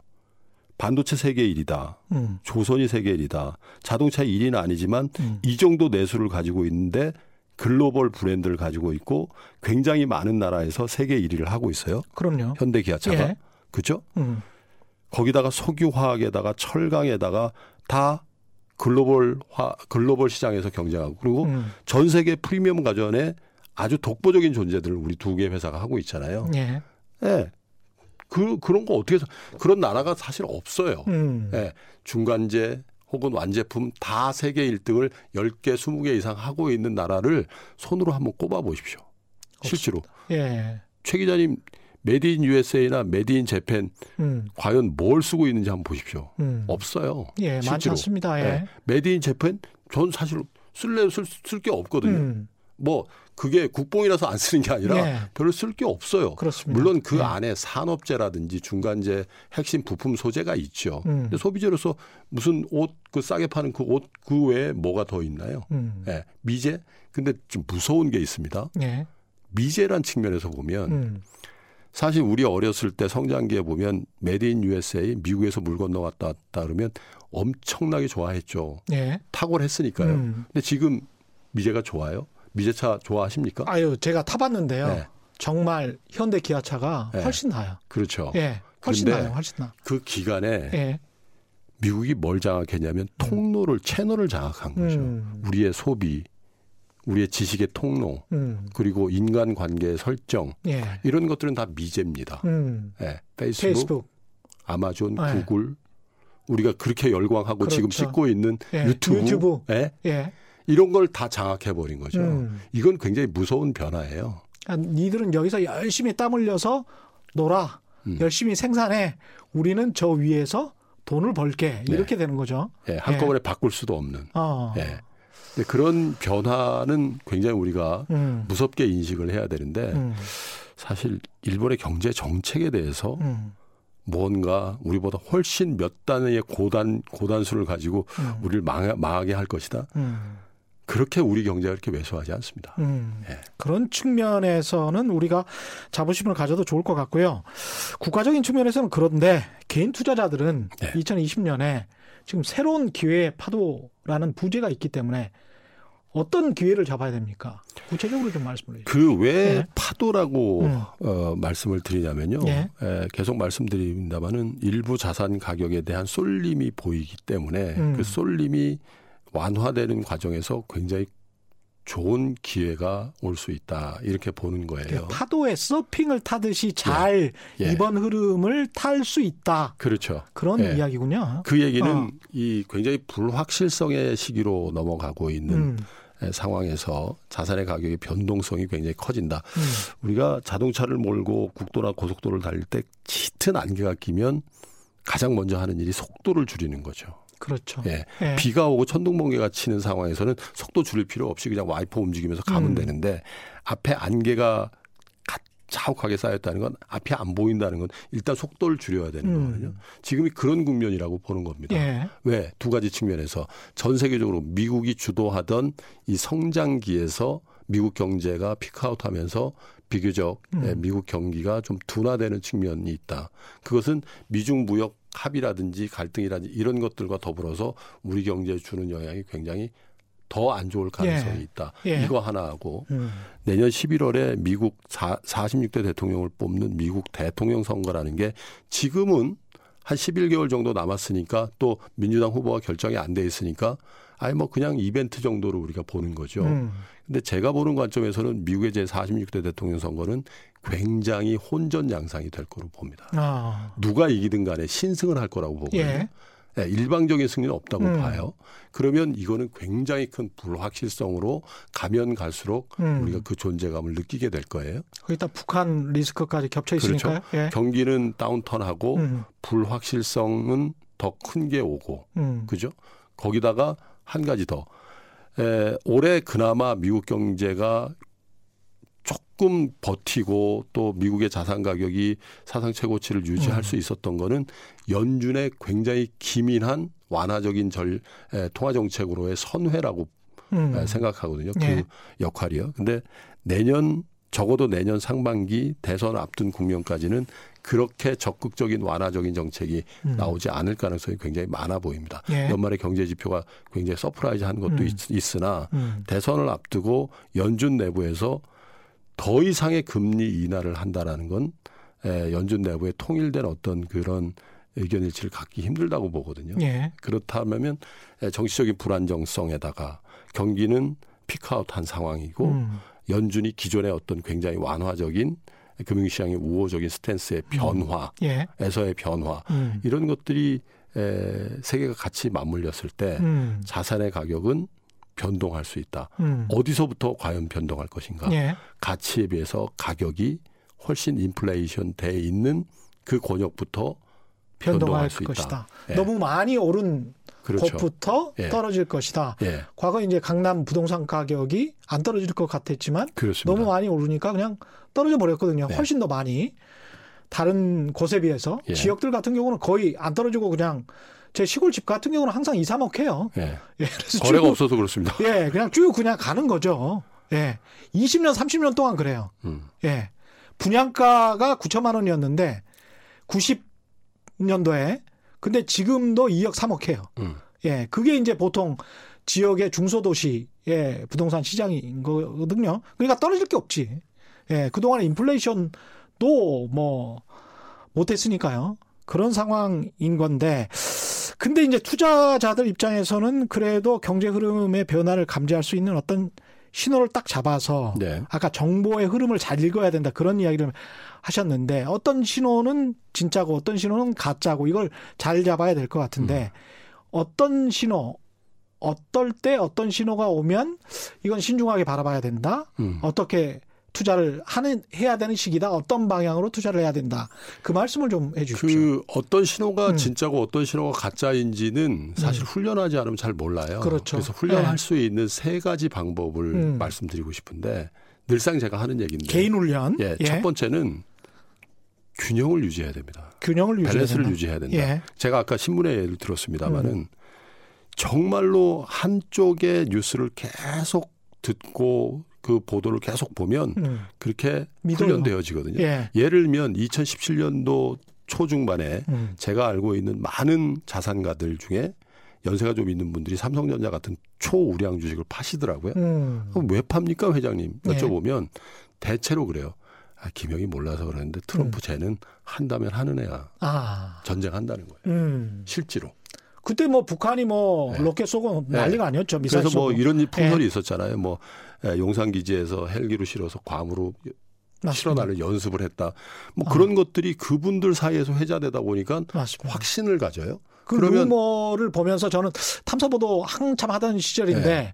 S3: 반도체 세계 1위다.
S2: 음.
S3: 조선이 세계 1위다. 자동차 1위는 아니지만
S2: 음.
S3: 이 정도 내수를 가지고 있는데 글로벌 브랜드를 가지고 있고 굉장히 많은 나라에서 세계 1위를 하고 있어요.
S2: 그럼요.
S3: 현대 기아차가.
S2: 예.
S3: 그죠?
S2: 음.
S3: 거기다가 석유화학에다가 철강에다가 다 글로벌화 글로벌 시장에서 경쟁하고 그리고
S2: 음.
S3: 전 세계 프리미엄 가전에 아주 독보적인 존재들을 우리 두 개 회사가 하고 있잖아요.
S2: 예.
S3: 예. 그 그런 거 어떻게 해서 그런 나라가 사실 없어요.
S2: 음.
S3: 예. 중간재 혹은 완제품 다 세계 1등을 10개, 20개 이상 하고 있는 나라를 손으로 한번 꼽아 보십시오. 실제로.
S2: 예.
S3: 최 기자님 made in USA나 made in Japan
S2: 음.
S3: 과연 뭘 쓰고 있는지 한번 보십시오.
S2: 음.
S3: 없어요.
S2: 예, 많지
S3: 실제로.
S2: 않습니다. 예.
S3: 네. made in Japan 전 사실 쓸래 쓸 게 없거든요.
S2: 음.
S3: 뭐 그게 국뽕이라서 안 쓰는 게 아니라
S2: 예.
S3: 별로 쓸 게 없어요.
S2: 그렇습니다.
S3: 물론 그
S2: 예.
S3: 안에 산업재라든지 중간재 핵심 부품 소재가 있죠.
S2: 음.
S3: 근데 소비재로서 무슨 옷 그 싸게 파는 그 옷 그 외에 뭐가 더 있나요?
S2: 음.
S3: 예. 미제? 근데 좀 무서운 게 있습니다.
S2: 예.
S3: 미제란 측면에서 보면
S2: 음.
S3: 사실 우리 어렸을 때 성장기에 보면 메디 인 USA 미국에서 물 건너왔다 왔다 그러면 엄청나게 좋아했죠.
S2: 예.
S3: 탁월했으니까요.
S2: 음.
S3: 근데 지금 미제가 좋아요? 미제차 좋아하십니까?
S2: 아유, 제가 타봤는데요.
S3: 네.
S2: 정말 현대 기아차가
S3: 네.
S2: 훨씬 나요.
S3: 그렇죠.
S2: 예. 훨씬 나요. 훨씬 나.
S3: 그 기간에
S2: 예.
S3: 미국이 뭘 장악했냐면 통로를 채널을 장악한 거죠.
S2: 음.
S3: 우리의 소비, 우리의 지식의 통로,
S2: 음.
S3: 그리고 인간 관계의 설정
S2: 예.
S3: 이런 것들은 다 미제입니다.
S2: 음.
S3: 예, 페이스북,
S2: 페이스북.
S3: 아마존,
S2: 네.
S3: 구글 우리가 그렇게 열광하고 지금
S2: 그렇죠.
S3: 찍고 있는
S2: 예,
S3: 유튜브,
S2: 유튜브.
S3: 예?
S2: 예.
S3: 이런 걸 다 장악해 버린 거죠.
S2: 음.
S3: 이건 굉장히 무서운 변화예요.
S2: 아, 니들은 여기서 열심히 땀 흘려서 놀아.
S3: 음.
S2: 열심히 생산해. 우리는 저 위에서 돈을 벌게.
S3: 네.
S2: 이렇게 되는 거죠.
S3: 예, 한꺼번에 바꿀 수도 없는.
S2: 어.
S3: 예. 근데 그런 변화는 굉장히 우리가
S2: 음.
S3: 무섭게 인식을 해야 되는데
S2: 음.
S3: 사실 일본의 경제 정책에 대해서
S2: 음.
S3: 뭔가 우리보다 훨씬 몇 단의 고단 고단수를 가지고
S2: 음.
S3: 우리를 망하, 망하게 할 것이다.
S2: 음.
S3: 그렇게 우리 경제가 그렇게 왜소하지 않습니다.
S2: 음.
S3: 예.
S2: 그런 측면에서는 우리가 자부심을 가져도 좋을 것 같고요. 국가적인 측면에서는 그런데 개인 투자자들은
S3: 네.
S2: 2020년에 지금 새로운 기회의 파도라는 부재가 있기 때문에 어떤 기회를 잡아야 됩니까? 구체적으로 좀 말씀을 해주세요.
S3: 그왜
S2: 네.
S3: 파도라고
S2: 음.
S3: 어, 말씀을 드리냐면요.
S2: 예.
S3: 에, 계속 말씀드립니다만은 일부 자산 가격에 대한 쏠림이 보이기 때문에
S2: 음.
S3: 그 쏠림이 완화되는 과정에서 굉장히 좋은 기회가 올 수 있다 이렇게 보는 거예요.
S2: 파도에 서핑을 타듯이 잘
S3: 예.
S2: 이번 흐름을 탈 수 있다.
S3: 그렇죠.
S2: 그런
S3: 예.
S2: 이야기군요.
S3: 그 얘기는
S2: 어.
S3: 이 굉장히 불확실성의 시기로 넘어가고 있는
S2: 음.
S3: 에, 상황에서 자산의 가격의 변동성이 굉장히 커진다.
S2: 음.
S3: 우리가 자동차를 몰고 국도나 고속도로를 달릴 때 짙은 안개가 끼면 가장 먼저 하는 일이 속도를 줄이는 거죠.
S2: 그렇죠.
S3: 예.
S2: 예.
S3: 비가 오고 천둥번개가 치는 상황에서는 속도 줄일 필요 없이 그냥 와이퍼 움직이면서 가면
S2: 음.
S3: 되는데 앞에 안개가 가- 자욱하게 쌓였다는 건 앞이 안 보인다는 건 일단 속도를 줄여야 되는
S2: 음.
S3: 거거든요. 지금이 그런 국면이라고 보는 겁니다.
S2: 예.
S3: 왜? 두 가지 측면에서 전 세계적으로 미국이 주도하던 이 성장기에서 미국 경제가 피크아웃 하면서 비교적
S2: 음.
S3: 예, 미국 경기가 좀 둔화되는 측면이 있다. 그것은 미중 무역 합의라든지 갈등이라든지 이런 것들과 더불어서 우리 경제에 주는 영향이 굉장히 더 안 좋을 가능성이
S2: 예.
S3: 있다.
S2: 예.
S3: 이거 하나 하고
S2: 음.
S3: 내년 11월에 미국 4, 46대 대통령을 뽑는 미국 대통령 선거라는 게 지금은 한 11개월 정도 남았으니까 또 민주당 후보가 결정이 안 돼 있으니까 아예 뭐 그냥 이벤트 정도로 우리가 보는 거죠.
S2: 음.
S3: 근데 제가 보는 관점에서는 미국의 제 46대 대통령 선거는 굉장히 혼전 양상이 될 거로 봅니다.
S2: 아.
S3: 누가 이기든 간에 신승을 할 거라고 보거든요.
S2: 예.
S3: 예, 일방적인 승리는 없다고
S2: 음.
S3: 봐요. 그러면 이거는 굉장히 큰 불확실성으로 가면 갈수록
S2: 음.
S3: 우리가 그 존재감을 느끼게 될 거예요.
S2: 거기다 북한 리스크까지 겹쳐 있으니까요. 예.
S3: 경기는 다운턴하고
S2: 음.
S3: 불확실성은 더 큰 게 오고
S2: 음.
S3: 그죠? 거기다가 한 가지 더. 에, 올해 그나마 미국 경제가 조금 버티고 또 미국의 자산 가격이 사상 최고치를 유지할
S2: 음.
S3: 수 있었던 거는 연준의 굉장히 기민한 완화적인 절 에, 통화 정책으로의 선회라고
S2: 음.
S3: 에, 생각하거든요.
S2: 예.
S3: 그 역할이요. 근데 내년 적어도 내년 상반기 대선 앞둔 국면까지는 그렇게 적극적인 완화적인 정책이
S2: 음.
S3: 나오지 않을 가능성이 굉장히 많아 보입니다.
S2: 예.
S3: 연말에 경제 지표가 굉장히 surprise한 것도
S2: 음.
S3: 있, 으나
S2: 음.
S3: 대선을 앞두고 연준 내부에서 더 이상의 금리 인하를 한다라는 건 에, 연준 내부의 통일된 어떤 그런 의견 일치를 갖기 힘들다고 보거든요.
S2: 예.
S3: 그렇다면 에, 정치적인 불안정성에다가 경기는 피크아웃한 상황이고
S2: 음.
S3: 연준이 기존의 어떤 굉장히 완화적인 금융시장의 우호적인 스탠스의 변화에서의
S2: 예.
S3: 변화
S2: 음.
S3: 이런 것들이 에, 세계가 같이 맞물렸을 때
S2: 음.
S3: 자산의 가격은 변동할 수 있다.
S2: 음.
S3: 어디서부터 과연 변동할 것인가?
S2: 예.
S3: 가치에 비해서 가격이 훨씬 인플레이션 돼 있는 그 권역부터
S2: 변동할
S3: 변동할 수
S2: 것이다.
S3: 있다. 예.
S2: 너무 많이 오른
S3: 그렇죠.
S2: 곳부터
S3: 예.
S2: 떨어질 것이다.
S3: 예,
S2: 과거 이제 강남 부동산 가격이 안 떨어질 것 같았지만
S3: 그렇습니다.
S2: 너무 많이 오르니까 그냥 떨어져 버렸거든요.
S3: 네.
S2: 훨씬 더 많이 다른 곳에 비해서
S3: 예.
S2: 지역들 같은 경우는 거의 안 떨어지고 그냥 제 시골 집 같은 경우는 항상 2, 3억 해요.
S3: 예.
S2: 예,
S3: 거래가
S2: 쭉,
S3: 없어서 그렇습니다.
S2: 예, 그냥 쭉 그냥 가는 거죠. 예. 20년, 30년 동안 그래요.
S3: 음.
S2: 예. 분양가가 9천만 원이었는데 90년도에 근데 지금도 2억 3억 해요.
S3: 음.
S2: 예. 그게 이제 보통 지역의 중소도시의 부동산 시장인 거거든요. 그러니까 떨어질 게 없지. 예. 그동안에 인플레이션도 뭐 못했으니까요. 그런 상황인 건데 근데 이제 투자자들 입장에서는 그래도 경제 흐름의 변화를 감지할 수 있는 어떤 신호를 딱 잡아서
S3: 네.
S2: 아까 정보의 흐름을 잘 읽어야 된다 그런 이야기를 하셨는데 어떤 신호는 진짜고 어떤 신호는 가짜고 이걸 잘 잡아야 될 것 같은데 어떤 신호 어떨 때 어떤 신호가 오면 이건 신중하게 바라봐야 된다
S3: 음.
S2: 어떻게 투자를 하는 해야 되는 시기다 어떤 방향으로 투자를 해야 된다 그 말씀을 좀 해주십시오.
S3: 그 어떤 신호가
S2: 음.
S3: 진짜고 어떤 신호가 가짜인지는 사실 훈련하지 않으면 잘 몰라요.
S2: 그렇죠.
S3: 래서 훈련할
S2: 네.
S3: 수 있는 세 가지 방법을
S2: 음.
S3: 말씀드리고 싶은데 늘상 제가 하는 얘기인데
S2: 개인 훈련
S3: 예, 첫 번째는 균형을 유지해야 됩니다.
S2: 균형을 유지해야
S3: 밸런스를
S2: 된다.
S3: 유지해야 된다.
S2: 예.
S3: 제가 아까 신문의 예를 들었습니다마는
S2: 음.
S3: 정말로 한쪽의 뉴스를 계속 듣고 그 보도를 계속 보면
S2: 음.
S3: 그렇게
S2: 믿어요.
S3: 훈련되어지거든요.
S2: 예.
S3: 예를 들면 2017년도 초중반에
S2: 음.
S3: 제가 알고 있는 많은 자산가들 중에 연세가 좀 있는 분들이 삼성전자 같은 초우량 주식을 파시더라고요.
S2: 음.
S3: 그럼 왜 팝니까 회장님?
S2: 네.
S3: 여쭤보면 대체로 그래요. 아, 김영이 몰라서 그러는데 트럼프 쟤는 한다면 하는 애야.
S2: 아.
S3: 전쟁한다는 거예요.
S2: 음.
S3: 실제로.
S2: 그때 뭐 북한이 뭐
S3: 네.
S2: 로켓 쏘고
S3: 네.
S2: 난리가 아니었죠. 미사일
S3: 그래서 뭐
S2: 쏘고.
S3: 이런 풍설이
S2: 예.
S3: 있었잖아요. 뭐 예, 용산 기지에서 헬기로 실어서 괌으로. 실어나를 연습을 했다. 뭐
S2: 아.
S3: 그런 것들이 그분들 사이에서 회자되다 보니까
S2: 맞습니다.
S3: 확신을 가져요.
S2: 그
S3: 그러면
S2: 루머를 보면서 저는 탐사보도 한참 하던 시절인데
S3: 네.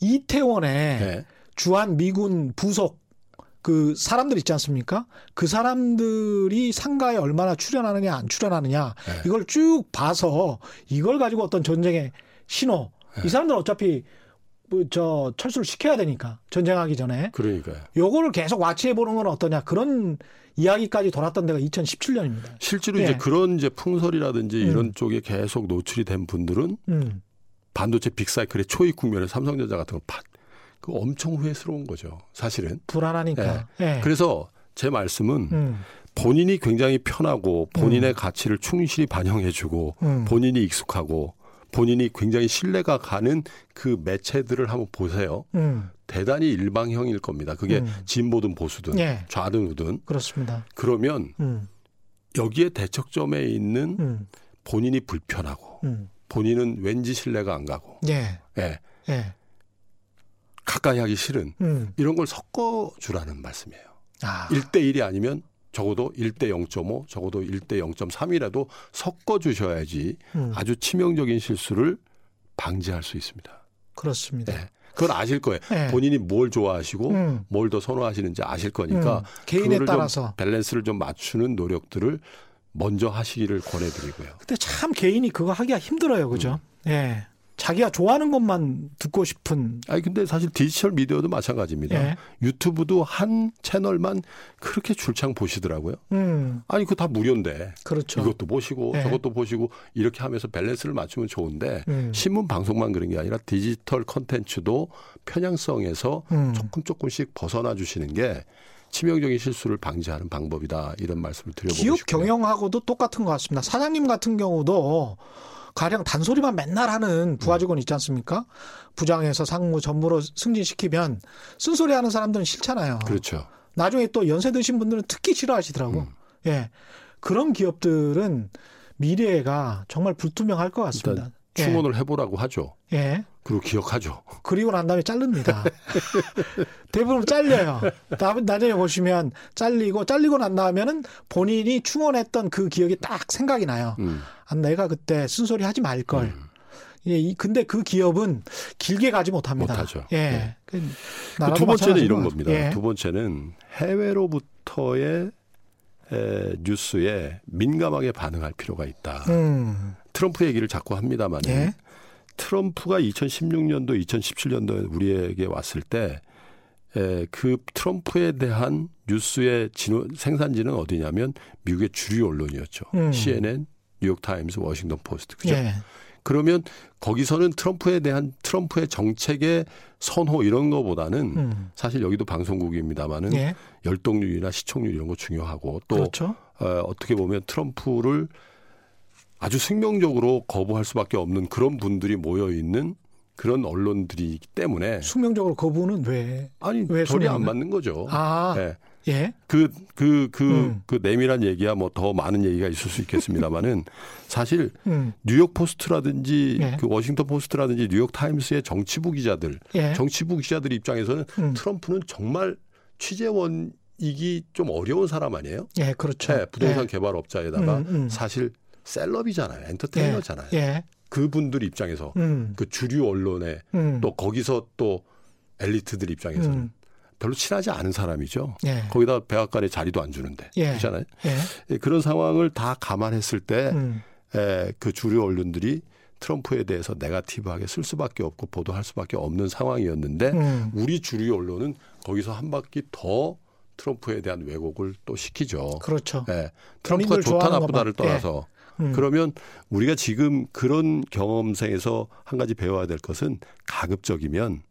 S2: 이태원에
S3: 예.
S2: 주한 미군 부속 그 사람들 있지 않습니까? 그 사람들이 상가에 얼마나 출연하느냐 안 출연하느냐
S3: 네.
S2: 이걸 쭉 봐서 이걸 가지고 어떤 전쟁의 신호
S3: 네.
S2: 이 사람들 은 어차피 뭐, 저 철수를 시켜야 되니까 전쟁하기 전에
S3: 그러니까요.
S2: 요거를 계속 와치해 보는 건 어떠냐 그런 이야기까지 돌았던 데가 2017년입니다.
S3: 실제로
S2: 예.
S3: 이제 그런 이제 풍설이라든지
S2: 음.
S3: 이런 쪽에 계속 노출이 된 분들은
S2: 음.
S3: 반도체 빅사이클의 초입 국면에 삼성전자 같은 걸 파, 그 엄청 후회스러운 거죠. 사실은.
S2: 불안하니까. 예.
S3: 그래서 제 말씀은
S2: 음.
S3: 본인이 굉장히 편하고 본인의 가치를 충실히 반영해주고
S2: 음.
S3: 본인이 익숙하고 본인이 굉장히 신뢰가 가는 그 매체들을 한번 보세요.
S2: 음.
S3: 대단히 일방형일 겁니다. 그게
S2: 음.
S3: 진보든 보수든
S2: 예.
S3: 좌든 우든
S2: 그렇습니다.
S3: 그러면
S2: 음.
S3: 여기에 대척점에 있는
S2: 음.
S3: 본인이 불편하고
S2: 음.
S3: 본인은 왠지 신뢰가 안 가고
S2: 예.
S3: 예,
S2: 예.
S3: 가까이 하기 싫은
S2: 음.
S3: 이런 걸 섞어 주라는 말씀이에요.
S2: 아.
S3: 1대 1이 아니면 적어도 1대 0.5 적어도 1대 0.3이라도 섞어 주셔야지
S2: 음.
S3: 아주 치명적인 실수를 방지할 수 있습니다.
S2: 그렇습니다.
S3: 네. 그건 아실 거예요.
S2: 예.
S3: 본인이 뭘 좋아하시고
S2: 음.
S3: 뭘더 선호하시는지 아실 거니까
S2: 음. 개인에 따라서.
S3: 밸런스를 좀 맞추는 노력들을 먼저 하시기를 권해드리고요.
S2: 근데 참 개인이 그거 하기가 힘들어요. 그죠?
S3: 음.
S2: 예. 자기가 좋아하는 것만 듣고 싶은
S3: 아니 근데 사실 디지털 미디어도 마찬가지입니다.
S2: 예.
S3: 유튜브도 한 채널만 그렇게 줄창 보시더라고요.
S2: 음.
S3: 아니 그거 다 무료인데
S2: 그렇죠.
S3: 이것도 보시고
S2: 예.
S3: 저것도 보시고 이렇게 하면서 밸런스를 맞추면 좋은데
S2: 음.
S3: 신문 방송만 그런 게 아니라 디지털 컨텐츠도 편향성에서
S2: 음.
S3: 조금 조금씩 벗어나 주시는 게 치명적인 실수를 방지하는 방법이다 이런 말씀을 드려보고
S2: 기업
S3: 싶고요.
S2: 경영하고도 똑같은 것 같습니다. 사장님 같은 경우도 가령 단소리만 맨날 하는 부하 직원 있지 않습니까? 부장에서 상무 전무로 승진시키면 쓴소리 하는 사람들은 싫잖아요.
S3: 그렇죠.
S2: 나중에 또 연세 드신 분들은 특히 싫어하시더라고.
S3: 음.
S2: 예. 그런 기업들은 미래가 정말 불투명할 것 같습니다.
S3: 충원을 해보라고 하죠.
S2: 예. 예.
S3: 그리고 기억하죠.
S2: 그리고 난 다음에 자릅니다. (laughs) 대부분 잘려요. 나- 나중에 보시면 잘리고 잘리고 난 다음에는 본인이 충원했던 그 기억이 딱 생각이 나요.
S3: 음.
S2: 아, 내가 그때 쓴소리 하지 말 걸. 예, 이- 근데 그 기업은 길게 가지 못합니다.
S3: 못하죠.
S2: 예. 나라도
S3: 두 번째는 이런
S2: 것
S3: 겁니다.
S2: 예.
S3: 두 번째는 해외로부터의 에, 뉴스에 민감하게 반응할 필요가 있다.
S2: 음.
S3: 트럼프 얘기를 자꾸 합니다만
S2: 예.
S3: 트럼프가 2016년도, 2017년도에 우리에게 왔을 때, 에, 그 트럼프에 대한 뉴스의 진원, 생산지는 어디냐면 미국의 주류 언론이었죠.
S2: 음.
S3: CNN, 뉴욕타임스, 워싱턴 포스트. 그죠?
S2: 예.
S3: 그러면 거기서는 트럼프에 대한 트럼프의 정책의 선호 이런 거보다는
S2: 음.
S3: 사실 여기도 방송국입니다만은
S2: 예.
S3: 열독률이나 시청률 이런 거 중요하고 또
S2: 그렇죠.
S3: 어, 어떻게 보면 트럼프를 아주 생래적으로 거부할 수밖에 없는 그런 분들이 모여 있는 그런 언론들이기 때문에
S2: 숙명적으로 그분은 왜?
S3: 아니
S2: 왜
S3: 절이 안? 맞는 거죠.
S2: 아,
S3: 예.
S2: 예.
S3: 그, 그, 그,
S2: 음.
S3: 그 내밀한 얘기야 뭐 더 많은 얘기가 있을 수 있겠습니다만은 (laughs) 사실
S2: 음.
S3: 뉴욕 포스트라든지
S2: 예.
S3: 그 워싱턴 포스트라든지 뉴욕 타임스의 정치부 기자들,
S2: 예.
S3: 정치부 기자들 입장에서는
S2: 음.
S3: 트럼프는 정말 취재원이기 좀 어려운 사람 아니에요?
S2: 예, 그렇죠.
S3: 네, 부동산
S2: 예.
S3: 개발업자에다가
S2: 음, 음.
S3: 사실 셀럽이잖아요. 엔터테이너잖아요.
S2: 예.
S3: 그분들 입장에서
S2: 음.
S3: 그 주류 언론에
S2: 음.
S3: 또 거기서 또 엘리트들 입장에서는
S2: 음.
S3: 별로 친하지 않은 사람이죠.
S2: 예.
S3: 거기다 백악관에 자리도 안 주는데
S2: 예.
S3: 그렇잖아요.
S2: 예.
S3: 예, 그런 상황을 다 감안했을 때
S2: 음.
S3: 에, 그 주류 언론들이 트럼프에 대해서 네가티브하게 쓸 수밖에 없고 보도할 수밖에 없는 상황이었는데
S2: 음.
S3: 우리 주류 언론은 거기서 한 바퀴 더 트럼프에 대한 왜곡을 또 시키죠.
S2: 그렇죠.
S3: 예, 트럼프가 좋다 나쁘다를.
S2: 예.
S3: 떠나서
S2: 음.
S3: 그러면 우리가 지금 그런 경험생에서 한 가지 배워야 될 것은 가급적이면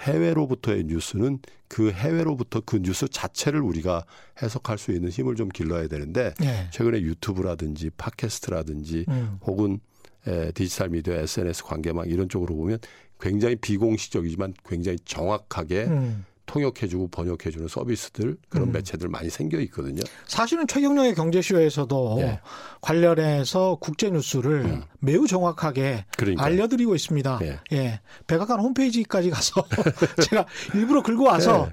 S3: 해외로부터의 뉴스는 그 해외로부터 그 뉴스 자체를 우리가 해석할 수 있는 힘을 좀 길러야 되는데
S2: 예.
S3: 최근에 유튜브라든지 팟캐스트라든지
S2: 음.
S3: 혹은 에, 디지털 미디어, SNS 관계망 이런 쪽으로 보면 굉장히 비공식적이지만 굉장히 정확하게
S2: 음.
S3: 통역해주고 번역해주는 서비스들 그런
S2: 음.
S3: 매체들 많이 생겨 있거든요.
S2: 사실은 최경영의 경제쇼에서도
S3: 예.
S2: 관련해서 국제 뉴스를
S3: 음.
S2: 매우 정확하게
S3: 그러니까
S2: 알려드리고 있습니다.
S3: 예.
S2: 예. 백악관 홈페이지까지 가서 (laughs) 제가 일부러 긁고 와서
S3: 예.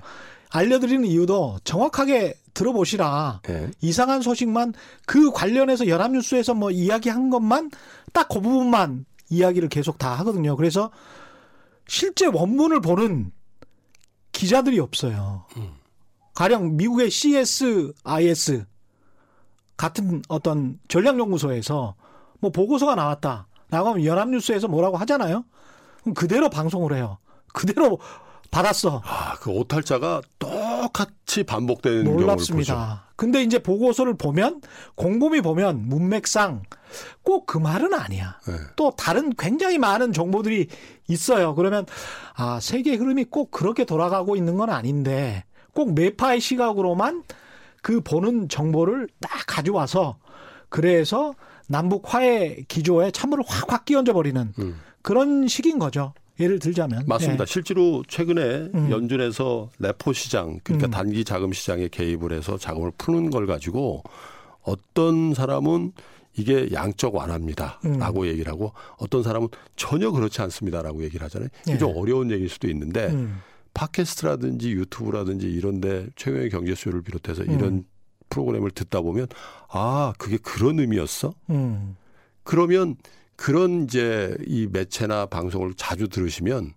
S2: 알려드리는 이유도 정확하게 들어보시라.
S3: 예.
S2: 이상한 소식만 그 관련해서 연합뉴스에서 뭐 이야기한 것만 딱 그 부분만 이야기를 계속 다 하거든요. 그래서 실제 원문을 보는 기자들이 없어요. 가령 미국의 CSIS 같은 어떤 전략연구소에서 뭐 보고서가 나왔다. 라고 하면 연합뉴스에서 뭐라고 하잖아요. 그럼 그대로 방송을 해요. 그대로 받았어.
S3: 아, 그 오탈자가 똑같이 반복되는.
S2: 놀랍습니다. 근데 이제 보고서를 보면 곰곰이 보면 문맥상 꼭 그 말은 아니야.
S3: 네.
S2: 또 다른 굉장히 많은 정보들이 있어요. 그러면 아 세계 흐름이 꼭 그렇게 돌아가고 있는 건 아닌데 꼭 매파의 시각으로만 그 보는 정보를 딱 가져와서 그래서 남북 화해 기조에 찬물을 확확 끼얹어 버리는
S3: 음.
S2: 그런 식인 거죠. 예를 들자면
S3: 맞습니다.
S2: 예.
S3: 실제로 최근에
S2: 음.
S3: 연준에서 레포 시장 그러니까
S2: 음.
S3: 단기 자금 시장에 개입을 해서 자금을 푸는 걸 가지고 어떤 사람은 이게 양적 완화입니다라고
S2: 음.
S3: 얘기를 하고 어떤 사람은 전혀 그렇지 않습니다라고 얘기를 하잖아요. 이게
S2: 예.
S3: 좀 어려운 얘기일 수도 있는데
S2: 음.
S3: 팟캐스트라든지 유튜브라든지 이런데 최경의 경제쇼를 비롯해서
S2: 음.
S3: 이런 프로그램을 듣다 보면 아 그게 그런 의미였어?
S2: 음.
S3: 그러면 그런 이제 이 매체나 방송을 자주 들으시면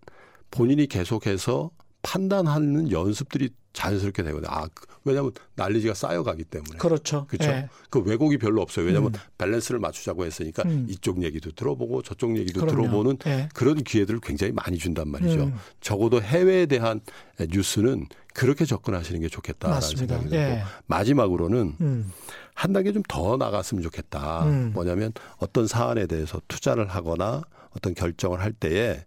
S3: 본인이 계속해서 판단하는 연습들이 자연스럽게 되거든요. 아, 그- 왜냐하면 난리지가 쌓여가기 때문에.
S2: 그렇죠.
S3: 그렇죠.
S2: 예.
S3: 그 왜곡이 별로 없어요. 왜냐하면
S2: 음.
S3: 밸런스를 맞추자고 했으니까
S2: 음.
S3: 이쪽 얘기도 들어보고 저쪽 얘기도
S2: 그럼요.
S3: 들어보는
S2: 예.
S3: 그런 기회들을 굉장히 많이 준단 말이죠.
S2: 음.
S3: 적어도 해외에 대한 뉴스는 그렇게 접근하시는 게 좋겠다라는
S2: 맞습니다.
S3: 생각이 들고
S2: 예.
S3: 마지막으로는
S2: 음.
S3: 한 단계 좀 더 나갔으면 좋겠다.
S2: 음.
S3: 뭐냐면 어떤 사안에 대해서 투자를 하거나 어떤 결정을 할 때에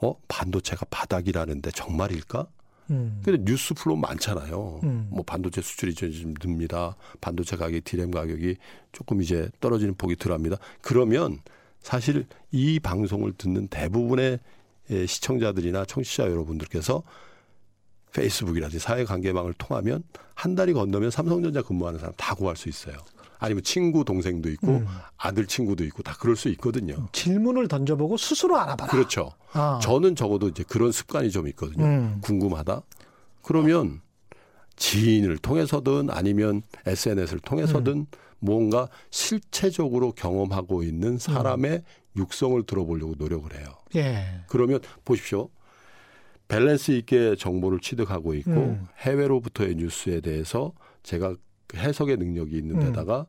S3: 어 반도체가 바닥이라는데 정말일까?
S2: 음.
S3: 근데 뉴스 플로 많잖아요.
S2: 음.
S3: 뭐 반도체 수출이 좀 듭니다. 반도체 가격, 디램 가격이 조금 이제 떨어지는 폭이 들어갑니다. 그러면 사실 이 방송을 듣는 대부분의 예, 시청자들이나 청취자 여러분들께서 페이스북이라든지 사회관계망을 통하면 한 달이 건너면 삼성전자 근무하는 사람 다 구할 수 있어요. 아니면 친구 동생도 있고
S2: 음.
S3: 아들 친구도 있고 다 그럴 수 있거든요.
S2: 질문을 던져보고 스스로 알아봐라.
S3: 그렇죠.
S2: 아.
S3: 저는 적어도 이제 그런 습관이 좀 있거든요.
S2: 음.
S3: 궁금하다. 그러면 지인을 통해서든 아니면 SNS를 통해서든
S2: 음.
S3: 뭔가 실체적으로 경험하고 있는 사람의 육성을 들어보려고 노력을 해요.
S2: 예.
S3: 그러면 보십시오. 밸런스 있게 정보를 취득하고 있고
S2: 음.
S3: 해외로부터의 뉴스에 대해서 제가 그 해석의 능력이 있는 데다가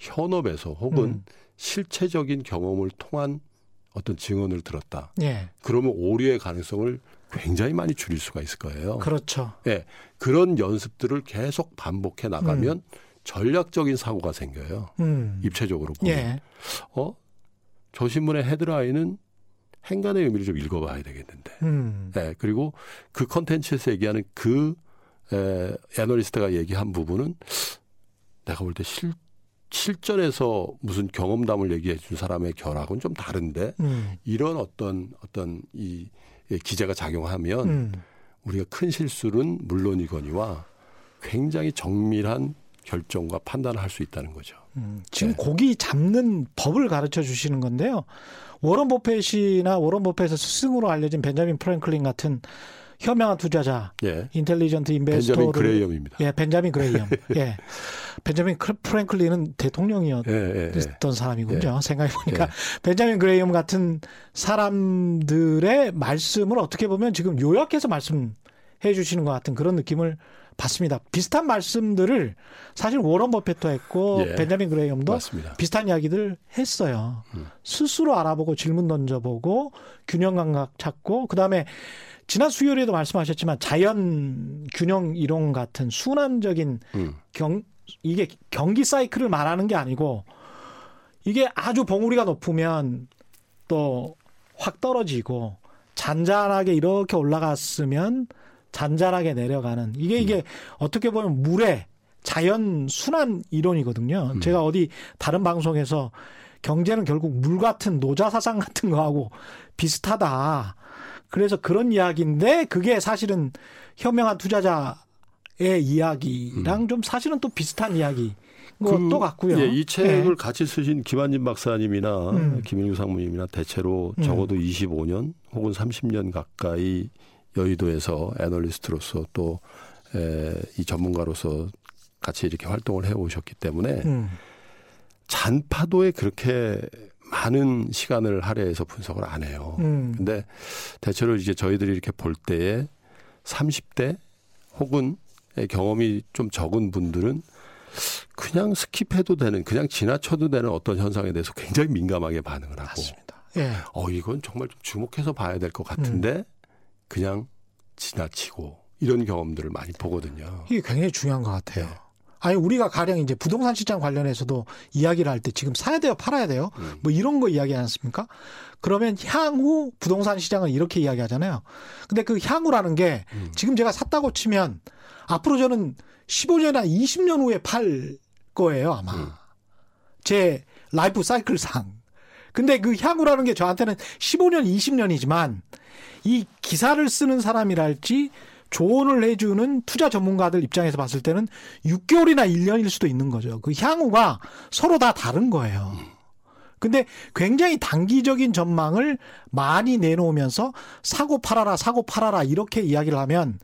S3: 현업에서 혹은
S2: 음.
S3: 실체적인 경험을 통한 어떤 증언을 들었다.
S2: 예.
S3: 그러면 오류의 가능성을 굉장히 많이 줄일 수가 있을 거예요.
S2: 그렇죠.
S3: 예. 그런 연습들을 계속 반복해 나가면 전략적인 사고가 생겨요.
S2: 음.
S3: 입체적으로 보면.
S2: 예.
S3: 어? 저 신문의 헤드라인은 행간의 의미를 좀 읽어봐야 되겠는데.
S2: 음.
S3: 예. 그리고 그 컨텐츠에서 얘기하는 그 에, 애널리스트가 얘기한 부분은 내가 볼 때 실, 실전에서 무슨 경험담을 얘기해 준 사람의 결하고는 좀 다른데
S2: 음.
S3: 이런 어떤 어떤 이 예, 기제가 작용하면
S2: 음.
S3: 우리가 큰 실수는 물론이거니와 굉장히 정밀한 결정과 판단을 할 수 있다는 거죠.
S2: 음. 지금
S3: 네.
S2: 고기 잡는 법을 가르쳐 주시는 건데요. 워런 버펫이나 워런 버펫의 스승으로 알려진 벤자민 프랭클린 같은 현명한 투자자,
S3: 예.
S2: intelligent investor를
S3: 벤자민 그레이엄입니다.
S2: 예, 벤자민 그레이엄. (laughs) 예. 벤자민 프랭클린은 대통령이었던
S3: 예, 예, 예.
S2: 사람이군요. 생각해 보니까 벤자민 그레이엄 같은 사람들의 말씀을 어떻게 보면 지금 요약해서 말씀해 주시는 것 같은 그런 느낌을 받습니다. 비슷한 말씀들을 사실 워런 버핏도 했고
S3: 예.
S2: 벤자민 그레이엄도
S3: 맞습니다.
S2: 비슷한 이야기들 했어요.
S3: 음.
S2: 스스로 알아보고 질문 던져보고 균형 감각 찾고 그다음에 지난 수요일에도 말씀하셨지만 자연 균형 이론 같은 순환적인
S3: 음.
S2: 경 이게 경기 사이클을 말하는 게 아니고 이게 아주 봉우리가 높으면 또 확 떨어지고 잔잔하게 이렇게 올라갔으면 잔잔하게 내려가는 이게 이게 어떻게 보면 물의 자연 순환 이론이거든요. 제가 어디 다른 방송에서 경제는 결국 물 같은 노자 사상 같은 거하고 비슷하다. 그래서 그런 이야기인데 그게 사실은 현명한 투자자의 이야기랑 좀 사실은 또 비슷한 이야기. 것도 같고요.
S3: 예, 이 책을
S2: 예.
S3: 같이 쓰신 김한진 박사님이나
S2: 음.
S3: 김일규 상무님이나 대체로
S2: 음.
S3: 적어도 25년 혹은 30년 가까이 여의도에서 애널리스트로서 또 이 전문가로서 같이 이렇게 활동을 해 오셨기 때문에
S2: 음.
S3: 잔파도에 그렇게 많은 시간을 할애해서 분석을 안 해요.
S2: 음.
S3: 근데 대체로 이제 저희들이 이렇게 볼 때에 30대 혹은 경험이 좀 적은 분들은 그냥 skip해도 되는, 그냥 지나쳐도 되는 어떤 현상에 대해서 굉장히 민감하게 반응을 하고,
S2: 맞습니다. 예.
S3: 어, 이건 정말 좀 주목해서 봐야 될 것 같은데, 그냥 지나치고 이런 경험들을 많이 보거든요.
S2: 이게 굉장히 중요한 것 같아요.
S3: 네.
S2: 아니 우리가 가령 이제 부동산 시장 관련해서도 이야기를 할 때 지금 사야 돼요, 팔아야 돼요,
S3: 음.
S2: 뭐 이런 거 이야기하지 않습니까? 그러면 향후 부동산 시장은 이렇게 이야기하잖아요. 근데 그 향후라는 게
S3: 음.
S2: 지금 제가 샀다고 치면 앞으로 저는 15년이나 20년 후에 팔 거예요, 아마.
S3: 음.
S2: 제 라이프 사이클상. 근데 그 향후라는 게 저한테는 15년, 20년이지만 이 기사를 쓰는 사람이랄지 조언을 해주는 투자 전문가들 입장에서 봤을 때는 6개월이나 1년일 수도 있는 거죠. 그 향후가 서로 다 다른 거예요. 근데 굉장히 단기적인 전망을 많이 내놓으면서 사고 팔아라, 사고 팔아라 이렇게 이야기를 하면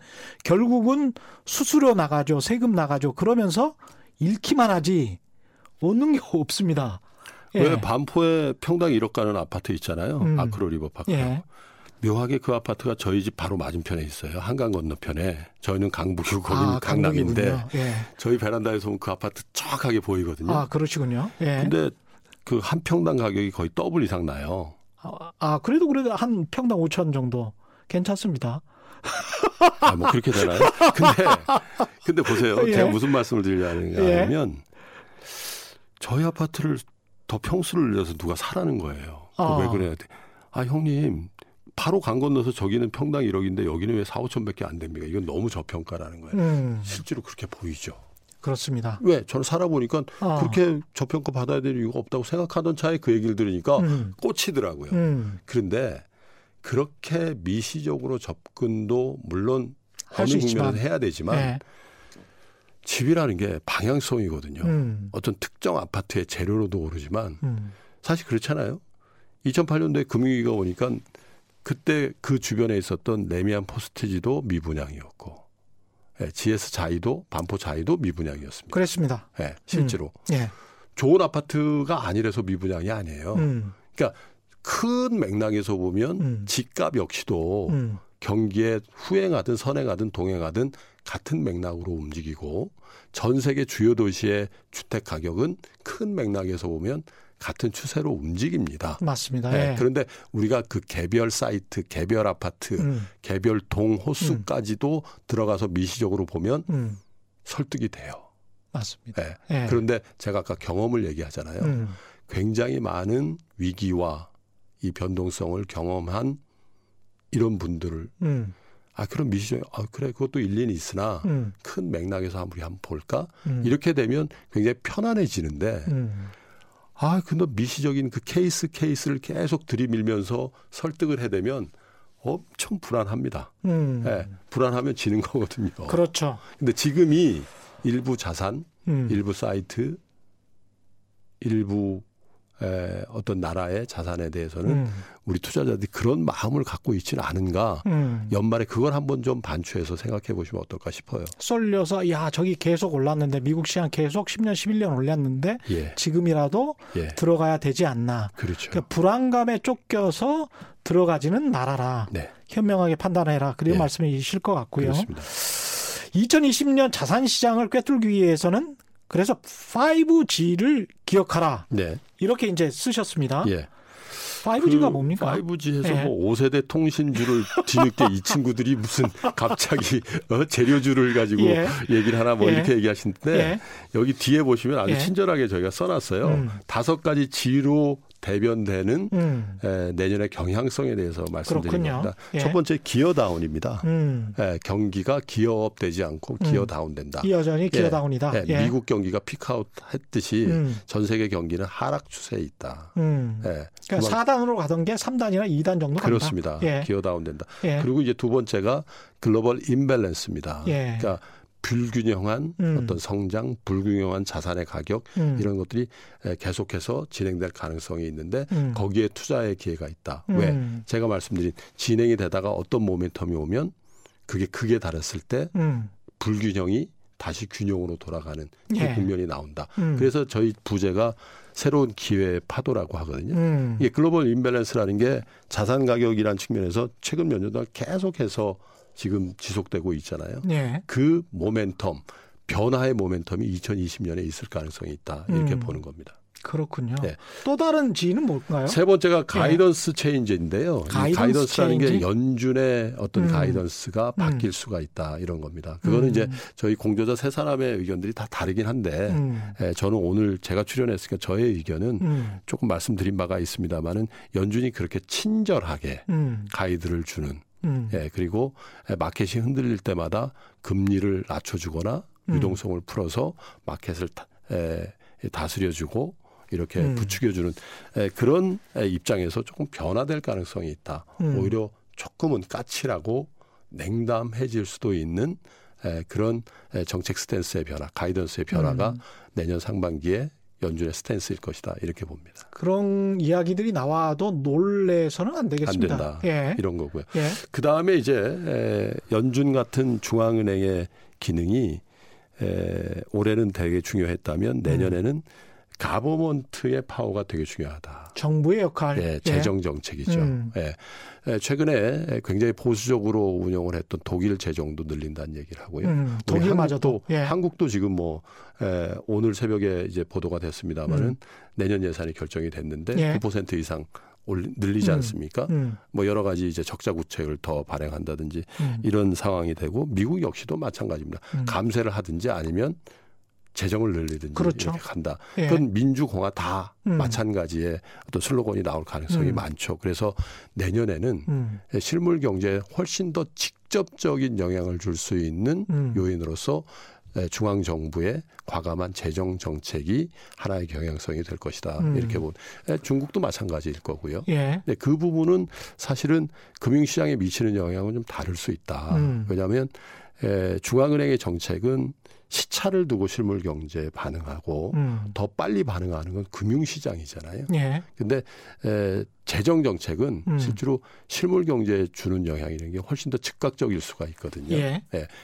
S2: 결국은 수수료 나가죠, 세금 나가죠. 그러면서 잃기만 하지 얻는 게 없습니다. 예.
S3: 왜 반포에 평당 1억 가는 아파트 있잖아요.
S2: 음.
S3: 아크로 리버파크.
S2: 예.
S3: 묘하게 그 아파트가 저희 집 바로 맞은편에 있어요. 한강 건너편에. 저희는 강북이고 거기는
S2: 아,
S3: 강남인데.
S2: 예.
S3: 저희 베란다에서 보면 그 아파트 정확하게 보이거든요.
S2: 아, 그러시군요. 예.
S3: 근데 그 한 평당 가격이 거의 더블 이상 나요.
S2: 아, 아, 그래도 그래도 한 평당 5천 정도 괜찮습니다. (laughs)
S3: 아, 뭐 그렇게 되나요? (laughs) 근데 근데 보세요.
S2: 예.
S3: 제가 무슨 말씀을 드리려는가
S2: 예.
S3: 하면 저희 아파트를 더 평수를 늘려서 누가 사라는 거예요. 그거
S2: 아.
S3: 왜 그래야 돼? 아, 형님. 바로 강 건너서 저기는 평당 1억인데 여기는 왜 4, 5천밖에 안 됩니까? 이건 너무 저평가라는 거예요.
S2: 음,
S3: 실제로 그렇게 보이죠.
S2: 그렇습니다.
S3: 왜? 저는 살아보니까
S2: 아.
S3: 그렇게 저평가 받아야 될 이유가 없다고 생각하던 차에 그 얘기를 들으니까
S2: 음.
S3: 꽂히더라고요.
S2: 음,
S3: 그런데 그렇게 미시적으로 접근도 물론
S2: 할
S3: 어느. 국면에서 해야 되지만
S2: 예.
S3: 집이라는 게 방향성이거든요.
S2: 음,
S3: 어떤 특정 아파트의 재료로도 오르지만
S2: 음,
S3: 사실 그렇잖아요. 2008년도에 금융위기가 오니까 그때 그 주변에 있었던 레미안 포스트지도 미분양이었고 예, GS 자이도 반포 자이도 미분양이었습니다.
S2: 그랬습니다.
S3: 예, 실제로
S2: 예.
S3: 좋은 아파트가 아니라서 미분양이 아니에요.
S2: 음,
S3: 그러니까 큰 맥락에서 보면
S2: 음.
S3: 집값 역시도
S2: 음,
S3: 경기에 후행하든 선행하든 동행하든 같은 맥락으로 움직이고 전 세계 주요 도시의 주택 가격은 큰 맥락에서 보면 같은 추세로 움직입니다.
S2: 맞습니다.
S3: 네,
S2: 예.
S3: 그런데 우리가 그 개별 사이트, 개별 아파트,
S2: 음,
S3: 개별 동 호수까지도 들어가서 미시적으로 보면
S2: 음,
S3: 설득이 돼요.
S2: 맞습니다.
S3: 네.
S2: 예.
S3: 그런데 제가 아까 경험을 얘기하잖아요.
S2: 음,
S3: 굉장히 많은 위기와 이 변동성을 경험한 이런 분들을
S2: 음,
S3: 아 그럼 미시적 아 그래 그것도 일리는 있으나
S2: 음,
S3: 큰 맥락에서 한번 우리 한번 볼까
S2: 음,
S3: 이렇게 되면 굉장히 편안해지는데
S2: 음,
S3: 아 근데 미시적인 그 케이스 케이스를 계속 들이밀면서 설득을 해대면 엄청 불안합니다.
S2: 음.
S3: 예, 불안하면 지는 거거든요.
S2: 그렇죠.
S3: 근데 지금이 일부 자산,
S2: 음,
S3: 일부 사이트, 일부 에, 어떤 나라의 자산에 대해서는
S2: 음,
S3: 우리 투자자들이 그런 마음을 갖고 있지는 않은가.
S2: 음.
S3: 연말에 그걸 한번 좀 반추해서 생각해 보시면 어떨까 싶어요.
S2: 쏠려서 야 저기 계속 올랐는데 미국 시장 계속 10년 11년 올렸는데
S3: 예,
S2: 지금이라도
S3: 예,
S2: 들어가야 되지 않나.
S3: 그렇죠.
S2: 그러니까 불안감에 쫓겨서 들어가지는 말아라.
S3: 네,
S2: 현명하게 판단해라. 그런
S3: 예.
S2: 말씀이실 것 같고요.
S3: 그렇습니다.
S2: 2020년 자산 시장을 꿰뚫기 위해서는 그래서 5G를 기억하라.
S3: 네,
S2: 이렇게 이제 쓰셨습니다.
S3: 예.
S2: 5G가
S3: 그
S2: 뭡니까?
S3: 5G에서
S2: 예.
S3: 뭐 5세대 통신주를 뒤늦게 이 친구들이 무슨 갑자기 어, 재료주를 가지고
S2: 예.
S3: 얘기를 하나 뭐
S2: 예.
S3: 이렇게 얘기하시는데
S2: 예.
S3: 여기 뒤에 보시면 아주
S2: 예.
S3: 친절하게 저희가 써놨어요.
S2: 음.
S3: 다섯 가지 G로 대변되는
S2: 음.
S3: 에, 내년의 경향성에 대해서. 겁니다.
S2: 예.
S3: 첫 번째 기어다운입니다.
S2: 음.
S3: 예, 경기가 기어업되지 않고 기어다운된다.
S2: 여전히 기어다운이다.
S3: 예,
S2: 예.
S3: 미국 경기가 피크아웃 했듯이
S2: 음.
S3: 전 세계 경기는 하락 추세에 있다.
S2: 음.
S3: 예,
S2: 그러니까
S3: 그만-
S2: 4단으로 가던 게 3단이나 2단 정도 간다.
S3: 그렇습니다.
S2: 예.
S3: 기어다운된다.
S2: 예.
S3: 그리고 이제 두 번째가 글로벌 임밸런스입니다.
S2: 예.
S3: 그러니까 불균형한
S2: 음.
S3: 어떤 성장, 불균형한 자산의 가격
S2: 음.
S3: 이런 것들이 에, 계속해서 진행될 가능성이 있는데
S2: 음.
S3: 거기에 투자의 기회가 있다.
S2: 음.
S3: 왜? 제가 말씀드린 진행이 되다가 어떤 모멘텀이 오면 그게 극에 달했을 때
S2: 음.
S3: 불균형이 다시 균형으로 돌아가는
S2: 예.
S3: 그 국면이 나온다.
S2: 음.
S3: 그래서 저희 부제가 새로운 기회의 파도라고 하거든요.
S2: 음.
S3: 이게 global imbalance라는 게 자산 가격이라는 측면에서 최근 몇 년 동안 계속해서 지금 지속되고 있잖아요.
S2: 예.
S3: 그 모멘텀, 변화의 모멘텀이 2020년에 있을 가능성이 있다. 이렇게
S2: 음.
S3: 보는 겁니다.
S2: 그렇군요.
S3: 네.
S2: 또 다른 지인은 뭘까요?
S3: 세 번째가 guidance change인데요. 이 guidance guidance 라는
S2: change?
S3: 게 연준의 어떤
S2: 음.
S3: guidance가 바뀔 수가 있다 이런 겁니다. 그거는
S2: 음.
S3: 이제 저희 공조자 세 사람의 의견들이 다 다르긴 한데
S2: 음.
S3: 예, 저는 오늘 제가 출연했으니까 저의 의견은
S2: 음.
S3: 조금 말씀드린 바가 있습니다만은 연준이 그렇게 친절하게
S2: 음.
S3: 가이드를 주는
S2: 음.
S3: 예, 그리고 예, 마켓이 흔들릴 때마다 금리를 낮춰주거나
S2: 음.
S3: 유동성을 풀어서 마켓을 다, 에, 다스려주고 이렇게
S2: 음.
S3: 부추겨주는 에, 그런 에, 입장에서 조금 변화될 가능성이 있다.
S2: 음.
S3: 오히려 조금은 까칠하고 냉담해질 수도 있는 에, 그런 에, 정책 스탠스의 변화, 가이던스의 변화가
S2: 음.
S3: 내년 상반기에 연준의 스탠스일 것이다 이렇게 봅니다.
S2: 그런 이야기들이 나와도 놀래서는
S3: 안안
S2: 되겠습니다.
S3: 된다
S2: 예.
S3: 이런 거고요.
S2: 예.
S3: 그 다음에 이제 에, 연준 같은 중앙은행의 기능이 에, 올해는 되게 중요했다면 내년에는 가버먼트의 파워가 되게 중요하다.
S2: 정부의 역할.
S3: 예, 재정 정책이죠.
S2: 음.
S3: 예. 에, 최근에 굉장히 보수적으로 운영을 했던 독일 재정도 늘린다는 얘기를 하고요.
S2: 음, 독일마저도.
S3: 한국도,
S2: 예.
S3: 한국도 지금 뭐 에, 오늘 새벽에 이제 보도가 됐습니다마는
S2: 음.
S3: 내년 예산이 결정이 됐는데
S2: 예.
S3: 9% 이상 올리, 늘리지
S2: 음.
S3: 않습니까?
S2: 음.
S3: 뭐 여러 가지 이제 적자 구책을 더 발행한다든지
S2: 음.
S3: 이런 상황이 되고 미국 역시도 마찬가지입니다.
S2: 음.
S3: 감세를 하든지 아니면 재정을 늘리든지
S2: 그렇죠.
S3: 이렇게 간다.
S2: 예.
S3: 그건 민주공화 다
S2: 음.
S3: 마찬가지의 어떤 슬로건이 나올 가능성이
S2: 음.
S3: 많죠. 그래서 내년에는
S2: 음.
S3: 실물 경제에 훨씬 더 직접적인 영향을 줄 수 있는
S2: 음.
S3: 요인으로서 중앙 정부의 과감한 재정 정책이 하나의 경향성이 될 것이다.
S2: 음.
S3: 이렇게 본 중국도 마찬가지일 거고요.
S2: 예.
S3: 근데 그 부분은 사실은 금융 시장에 미치는 영향은 좀 다를 수 있다.
S2: 음.
S3: 왜냐하면 에, 중앙은행의 정책은 시차를 두고 실물 경제에 반응하고
S2: 음.
S3: 더 빨리 반응하는 건 금융시장이잖아요.
S2: 예.
S3: 근데 에, 재정 정책은
S2: 음.
S3: 실제로 실물 경제에 주는 영향이라는 게 훨씬 더 즉각적일 수가 있거든요.
S2: 예.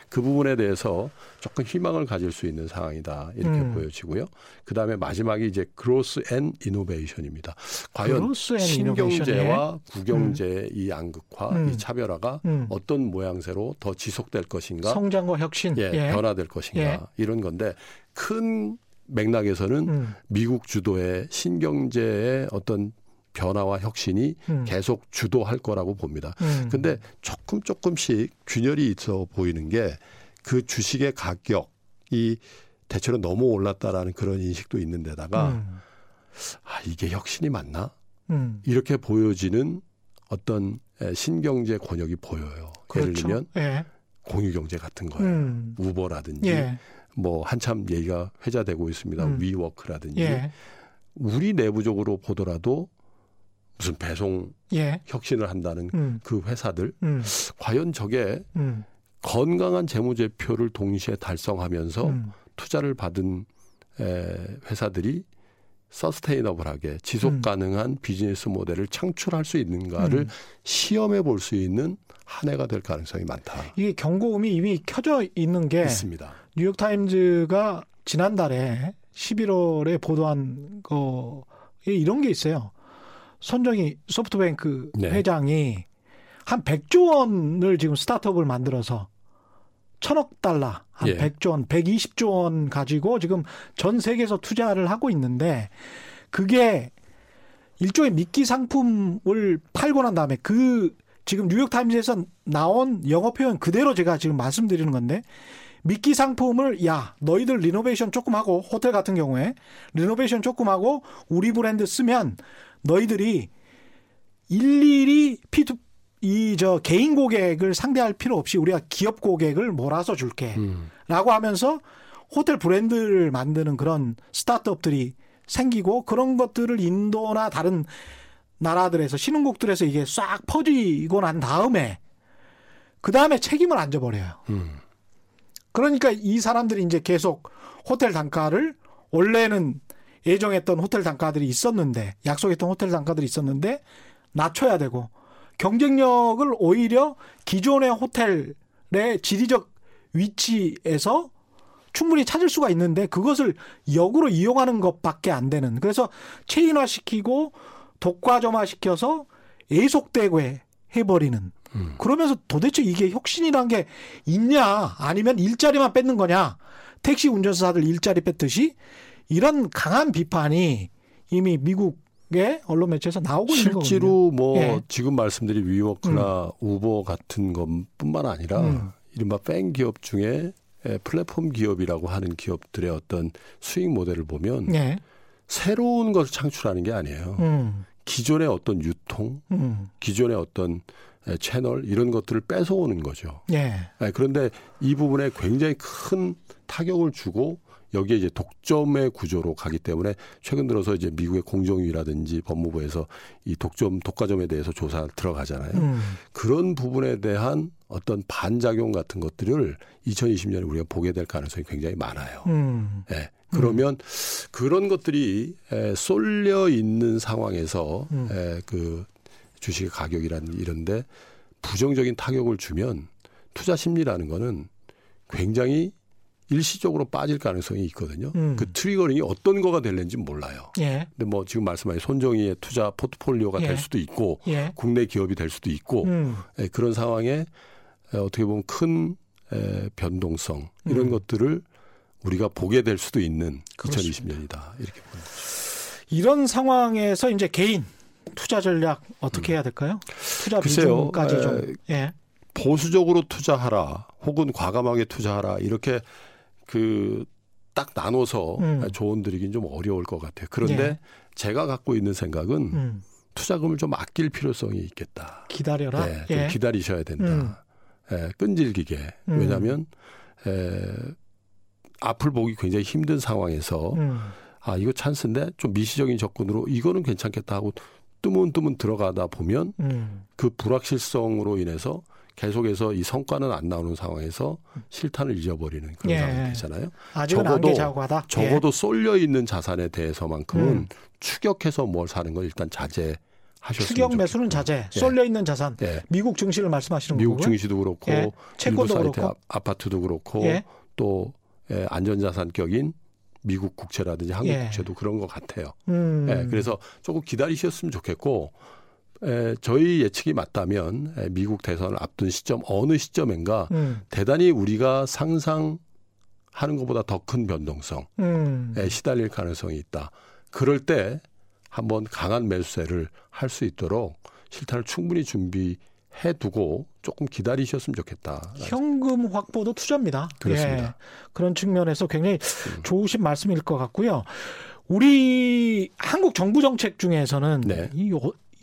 S3: 그 부분에 대해서 조금 희망을 가질 수 있는 상황이다 이렇게
S2: 음.
S3: 보여지고요. 그 다음에 마지막이 이제 growth and innovation입니다. 과연
S2: innovation,
S3: 신경제와 구경제의 이 양극화,
S2: 음.
S3: 이 차별화가
S2: 음.
S3: 어떤 모양새로 더 지속될 것인가,
S2: 성장과 혁신.
S3: 예,
S2: 예.
S3: 변화될 것인가
S2: 예.
S3: 이런 건데 큰 맥락에서는
S2: 음.
S3: 미국 주도의 신경제의 어떤 변화와 혁신이
S2: 음.
S3: 계속 주도할 거라고 봅니다.
S2: 음.
S3: 근데 조금 조금씩 균열이 있어 보이는 게 그 주식의 가격이 대체로 너무 올랐다라는 그런 인식도 있는데다가
S2: 음.
S3: 아 이게 혁신이 맞나
S2: 음.
S3: 이렇게 보여지는 어떤 에, 신경제 권역이 보여요. 예를
S2: 그렇죠.
S3: 들면
S2: 예.
S3: 공유경제 같은 거예요.
S2: 음.
S3: 우버라든지
S2: 예.
S3: 뭐 한참 얘기가 회자되고 있습니다.
S2: 음.
S3: 위워크라든지
S2: 예.
S3: 우리 내부적으로 보더라도 무슨 배송
S2: 예.
S3: 혁신을 한다는
S2: 음.
S3: 그 회사들
S2: 음.
S3: 과연 저게
S2: 음.
S3: 건강한 재무제표를 동시에 달성하면서
S2: 음.
S3: 투자를 받은 에, 회사들이 서스테이너블하게 지속
S2: 음.
S3: 가능한 비즈니스 모델을 창출할 수 있는가를
S2: 음.
S3: 시험해 볼 수 있는 한 해가 될 가능성이 많다.
S2: 이게 경고음이 이미 켜져 있는 게
S3: 있습니다.
S2: 뉴욕 타임즈가 지난달에 11월에 보도한 거에 이런 게 있어요. 손정희 소프트뱅크
S3: 네.
S2: 회장이 한 100조 원을 지금 스타트업을 만들어서 천억 달러, 한
S3: 예.
S2: 100조 원, 120조 원 가지고 지금 전 세계에서 투자를 하고 있는데 그게 일종의 미끼 상품을 팔고 난 다음에 그 지금 뉴욕타임즈에서 나온 영어 표현 그대로 제가 지금 말씀드리는 건데 미끼 상품을 야 너희들 renovation 조금 하고 호텔 같은 경우에 renovation 조금 하고 우리 브랜드 쓰면 너희들이 일일이 B to C 개인 고객을 상대할 필요 없이 우리가 기업 고객을 몰아서 줄게.
S3: 음.
S2: 라고 하면서 호텔 브랜드를 만드는 그런 스타트업들이 생기고 그런 것들을 인도나 다른 나라들에서 신흥국들에서 이게 싹 퍼지고 난 다음에 그 다음에 책임을 안 져버려요.
S3: 음.
S2: 그러니까 이 사람들이 이제 계속 호텔 단가를 원래는 예정했던 호텔 단가들이 있었는데 약속했던 호텔 단가들이 있었는데 낮춰야 되고 경쟁력을 오히려 기존의 호텔의 지리적 위치에서 충분히 찾을 수가 있는데 그것을 역으로 이용하는 것밖에 안 되는. 그래서 체인화시키고 독과점화시켜서 애속되고 해- 해버리는.
S3: 음.
S2: 그러면서 도대체 이게 혁신이란 게 있냐? 아니면 일자리만 뺏는 거냐? 택시 운전사들 일자리 뺐듯이 이런 강한 비판이 이미 미국의 언론 매체에서 나오고 있는 거거든요.
S3: 실제로 뭐
S2: 예.
S3: 지금 말씀드린 위워크나 우버 같은 것뿐만 아니라
S2: 음.
S3: 이른바 팬 기업 중에 에, 플랫폼 기업이라고 하는 기업들의 어떤 수익 모델을 보면
S2: 예.
S3: 새로운 것을 창출하는 게 아니에요.
S2: 음.
S3: 기존의 어떤 유통,
S2: 음.
S3: 기존의 어떤 에, 채널 이런 것들을 뺏어오는 거죠.
S2: 예.
S3: 예, 그런데 이 부분에 굉장히 큰 타격을 주고 여기에 이제 독점의 구조로 가기 때문에 최근 들어서 이제 미국의 공정위라든지 법무부에서 이 독점 독과점에 대해서 조사 들어가잖아요.
S2: 음.
S3: 그런 부분에 대한 어떤 반작용 같은 것들을 2020년에 우리가 보게 될 가능성이 굉장히 많아요.
S2: 음.
S3: 예. 그러면 그런 것들이 에, 쏠려 있는 상황에서
S2: 음.
S3: 에, 그 주식의 가격이라는 이런데 부정적인 타격을 주면 투자 심리라는 거는 굉장히 일시적으로 빠질 가능성이 있거든요.
S2: 음.
S3: 그 triggering이 어떤 거가 될는지 몰라요.
S2: 예.
S3: 근데 뭐 지금 말씀하신 손정의의 투자 포트폴리오가
S2: 예.
S3: 될 수도 있고
S2: 예.
S3: 국내 기업이 될 수도 있고
S2: 음.
S3: 예, 그런 상황에 에, 어떻게 보면 큰 에, 변동성 이런
S2: 음.
S3: 것들을 우리가 보게 될 수도 있는
S2: 그렇습니다.
S3: 2020년이다 이렇게 보는 거죠.
S2: 이런 상황에서 이제 개인 투자 전략 어떻게 해야 될까요? 투자
S3: 음. 글쎄요.
S2: 비중까지 좀. 예.
S3: 보수적으로 투자하라 혹은 과감하게 투자하라 이렇게 그 딱 나눠서
S2: 음.
S3: 조언 드리긴 좀 어려울 것 같아요. 그런데
S2: 예.
S3: 제가 갖고 있는 생각은
S2: 음.
S3: 투자금을 좀 아낄 필요성이 있겠다.
S2: 기다려라.
S3: 예, 좀
S2: 예.
S3: 기다리셔야 된다. 예, 끈질기게.
S2: 음.
S3: 왜냐하면 에, 앞을 보기 굉장히 힘든 상황에서
S2: 음.
S3: 아 이거 찬스인데 좀 미시적인 접근으로 이거는 괜찮겠다 하고 뜨문뜨문 들어가다 보면
S2: 음.
S3: 그 불확실성으로 인해서 계속해서 이 성과는 안 나오는 상황에서 실탄을 잊어버리는 그런
S2: 예.
S3: 상황이 되잖아요. 적어도-.
S2: 예.
S3: 적어도 쏠려 있는 자산에 대해서만큼은
S2: 음.
S3: 추격해서 뭘 사는 걸 일단 자제하셨으면
S2: 추격 매수는. 자제.
S3: 예.
S2: 쏠려 있는 자산.
S3: 예.
S2: 미국 증시를 말씀하시는
S3: 미국
S2: 거고요.
S3: 증시도 그렇고
S2: 예. 채권도
S3: 사이트
S2: 그렇고.
S3: 아, 아파트도 그렇고
S2: 예.
S3: 또 예, 안전자산격인 미국 국채라든지 한국
S2: 예.
S3: 국채도 그런 것 같아요.
S2: 음.
S3: 예, 그래서 조금 기다리셨으면 좋겠고 에, 저희 예측이 맞다면 에, 미국 대선을 앞둔 시점 어느 시점인가
S2: 음.
S3: 대단히 우리가 상상하는 것보다 더 큰 변동성에
S2: 음.
S3: 시달릴 가능성이 있다. 그럴 때 한번 강한 매수세를 할 수 있도록 실탄을 충분히 준비 해 두고 조금 기다리셨으면 좋겠다.
S2: 현금 확보도 투자입니다.
S3: 그렇습니다. 음.
S2: 예. 그런 측면에서 굉장히 좋으신 말씀일 것 같고요. 우리 한국 정부 정책 중에서는
S3: 네.
S2: 이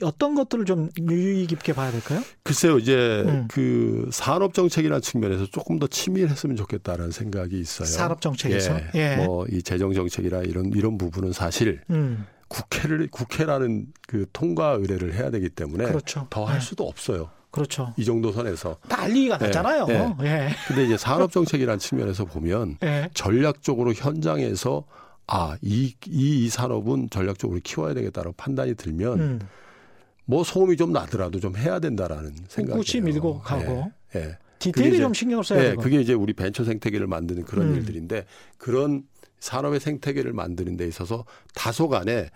S2: 어- 어떤 것들을 좀 유의 깊게 봐야 될까요?
S3: 글쎄요, 이제
S2: 음.
S3: 그 산업 정책이라는 측면에서 조금 더 치밀했으면 좋겠다라는 생각이 있어요.
S2: 산업 정책에서.
S3: 예.
S2: 예.
S3: 뭐이 재정 정책이라 이런 이런 부분은 사실
S2: 음.
S3: 국회를 국회라는 그 통과 의뢰를 해야 되기 때문에
S2: 그렇죠.
S3: 더할
S2: 예.
S3: 수도 없어요.
S2: 그렇죠.
S3: 이 정도 선에서.
S2: 난리가
S3: 예.
S2: 났잖아요.
S3: 예.
S2: 예.
S3: 근데 이제 산업 정책이라는 측면에서 보면
S2: 예.
S3: 전략적으로 현장에서 아, 이, 이, 이 산업은 전략적으로 키워야 되겠다라고 판단이 들면
S2: 음.
S3: 뭐 소음이 좀 나더라도 좀 해야 된다라는 생각이
S2: 꿋꿋이 밀고 가고.
S3: 예. 예.
S2: 디테일이 좀 신경을 써야
S3: 네,
S2: 되고.
S3: 그게 이제 우리 벤처 생태계를 만드는 그런
S2: 음.
S3: 일들인데 그런 산업의 생태계를 만드는 데 있어서 다소간에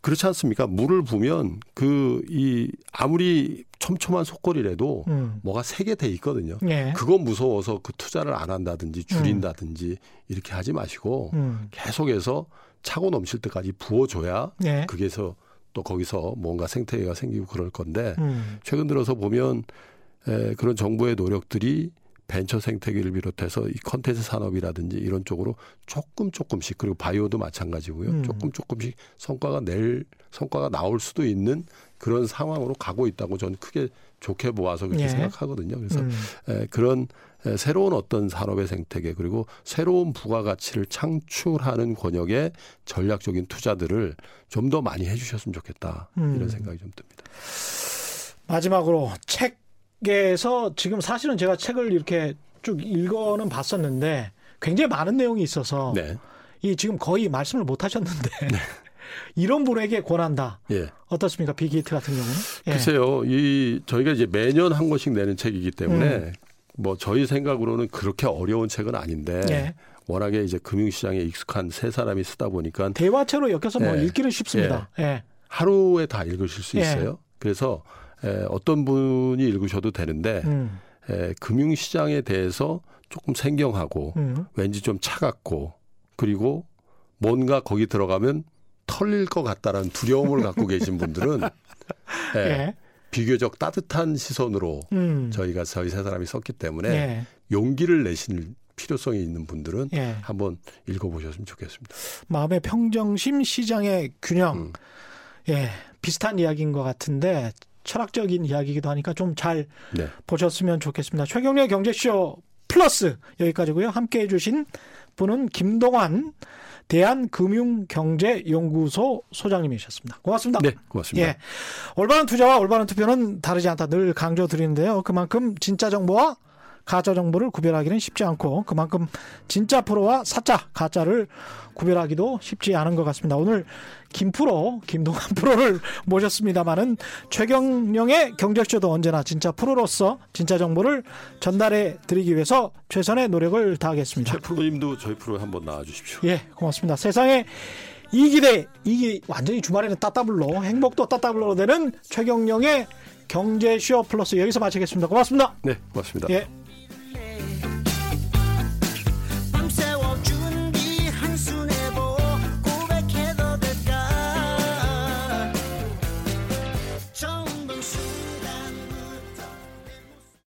S3: 그렇지 않습니까? 물을 부면 그 이 아무리 촘촘한 속골이라도
S2: 음.
S3: 뭐가 세게 돼 있거든요.
S2: 예.
S3: 그건 무서워서 그 투자를 안 한다든지 줄인다든지 이렇게 하지 마시고
S2: 음.
S3: 계속해서 차고 넘칠 때까지 부어줘야
S2: 예.
S3: 그게서 또 거기서 뭔가 생태계가 생기고 그럴 건데
S2: 음.
S3: 최근 들어서 보면 에, 그런 정부의 노력들이 벤처 생태계를 비롯해서 이 컨텐츠 산업이라든지 이런 쪽으로 조금 조금씩 그리고 바이오도 마찬가지고요.
S2: 음.
S3: 조금 조금씩 성과가 낼 성과가 나올 수도 있는 그런 상황으로 가고 있다고 저는 크게 좋게 보아서 그렇게
S2: 예.
S3: 생각하거든요. 그래서
S2: 음.
S3: 에, 그런 에, 새로운 어떤 산업의 생태계 그리고 새로운 부가가치를 창출하는 권역의 전략적인 투자들을 좀 더 많이 해주셨으면 좋겠다
S2: 음.
S3: 이런 생각이 좀 듭니다.
S2: 마지막으로 책에서 지금 사실은 제가 책을 이렇게 쭉 읽어는 봤었는데 굉장히 많은 내용이 있어서
S3: 네,
S2: 이 지금 거의 말씀을 못 하셨는데 (laughs) 이런 분에게 권한다.
S3: 예.
S2: 어떻습니까? 비게이트 같은 경우는? 예.
S3: 글쎄요, 이 저희가 이제 매년 한 권씩 내는 책이기 때문에
S2: 음.
S3: 뭐 저희 생각으로는 그렇게 어려운 책은 아닌데
S2: 예.
S3: 워낙에 이제 금융시장에 익숙한 세 사람이 쓰다 보니까
S2: 대화체로 엮여서 뭐
S3: 예.
S2: 읽기는 쉽습니다. 예.
S3: 하루에 다 읽으실 수
S2: 예.
S3: 있어요. 그래서 에, 어떤 분이 읽으셔도 되는데
S2: 음.
S3: 에, 금융시장에 대해서 조금 생경하고
S2: 음.
S3: 왠지 좀 차갑고 그리고 뭔가 거기 들어가면 털릴 것 같다라는 두려움을 갖고 계신 분들은 (laughs) 예,
S2: 예.
S3: 비교적 따뜻한 시선으로
S2: 음.
S3: 저희가 저희 세 사람이 썼기 때문에
S2: 예.
S3: 용기를 내실 필요성이 있는 분들은
S2: 예.
S3: 한번 읽어보셨으면 좋겠습니다.
S2: 마음의 평정심, 시장의 균형.
S3: 음.
S2: 예. 비슷한 이야기인 것 같은데 철학적인 이야기이기도 하니까 좀잘
S3: 네.
S2: 보셨으면 좋겠습니다. 최경련의 경제쇼 플러스 여기까지고요. 함께 해 주신 분은 김동환 대한금융경제연구소 소장님이셨습니다. 고맙습니다.
S3: 네, 고맙습니다.
S2: 예. 올바른 투자와 올바른 투표는 다르지 않다 늘 강조드리는데요. 그만큼 진짜 정보와 가짜 정보를 구별하기는 쉽지 않고 그만큼 진짜 프로와 사짜 가짜를 구별하기도 쉽지 않은 것 같습니다. 오늘 김프로 김동환 (laughs) 프로를 모셨습니다마는 최경영의 경제쇼도 언제나 진짜 프로로서 진짜 정보를 전달해 드리기 위해서 최선의 노력을 다하겠습니다.
S3: 최 프로님도 저희 프로에 한번 나와 주십시오.
S2: 예, 고맙습니다. 세상에 이기대 이기 완전히 주말에는 따따블로 행복도 따따블로 되는 최경영의 경제쇼 플러스 여기서 마치겠습니다. 고맙습니다.
S3: 네, 고맙습니다.
S2: 예.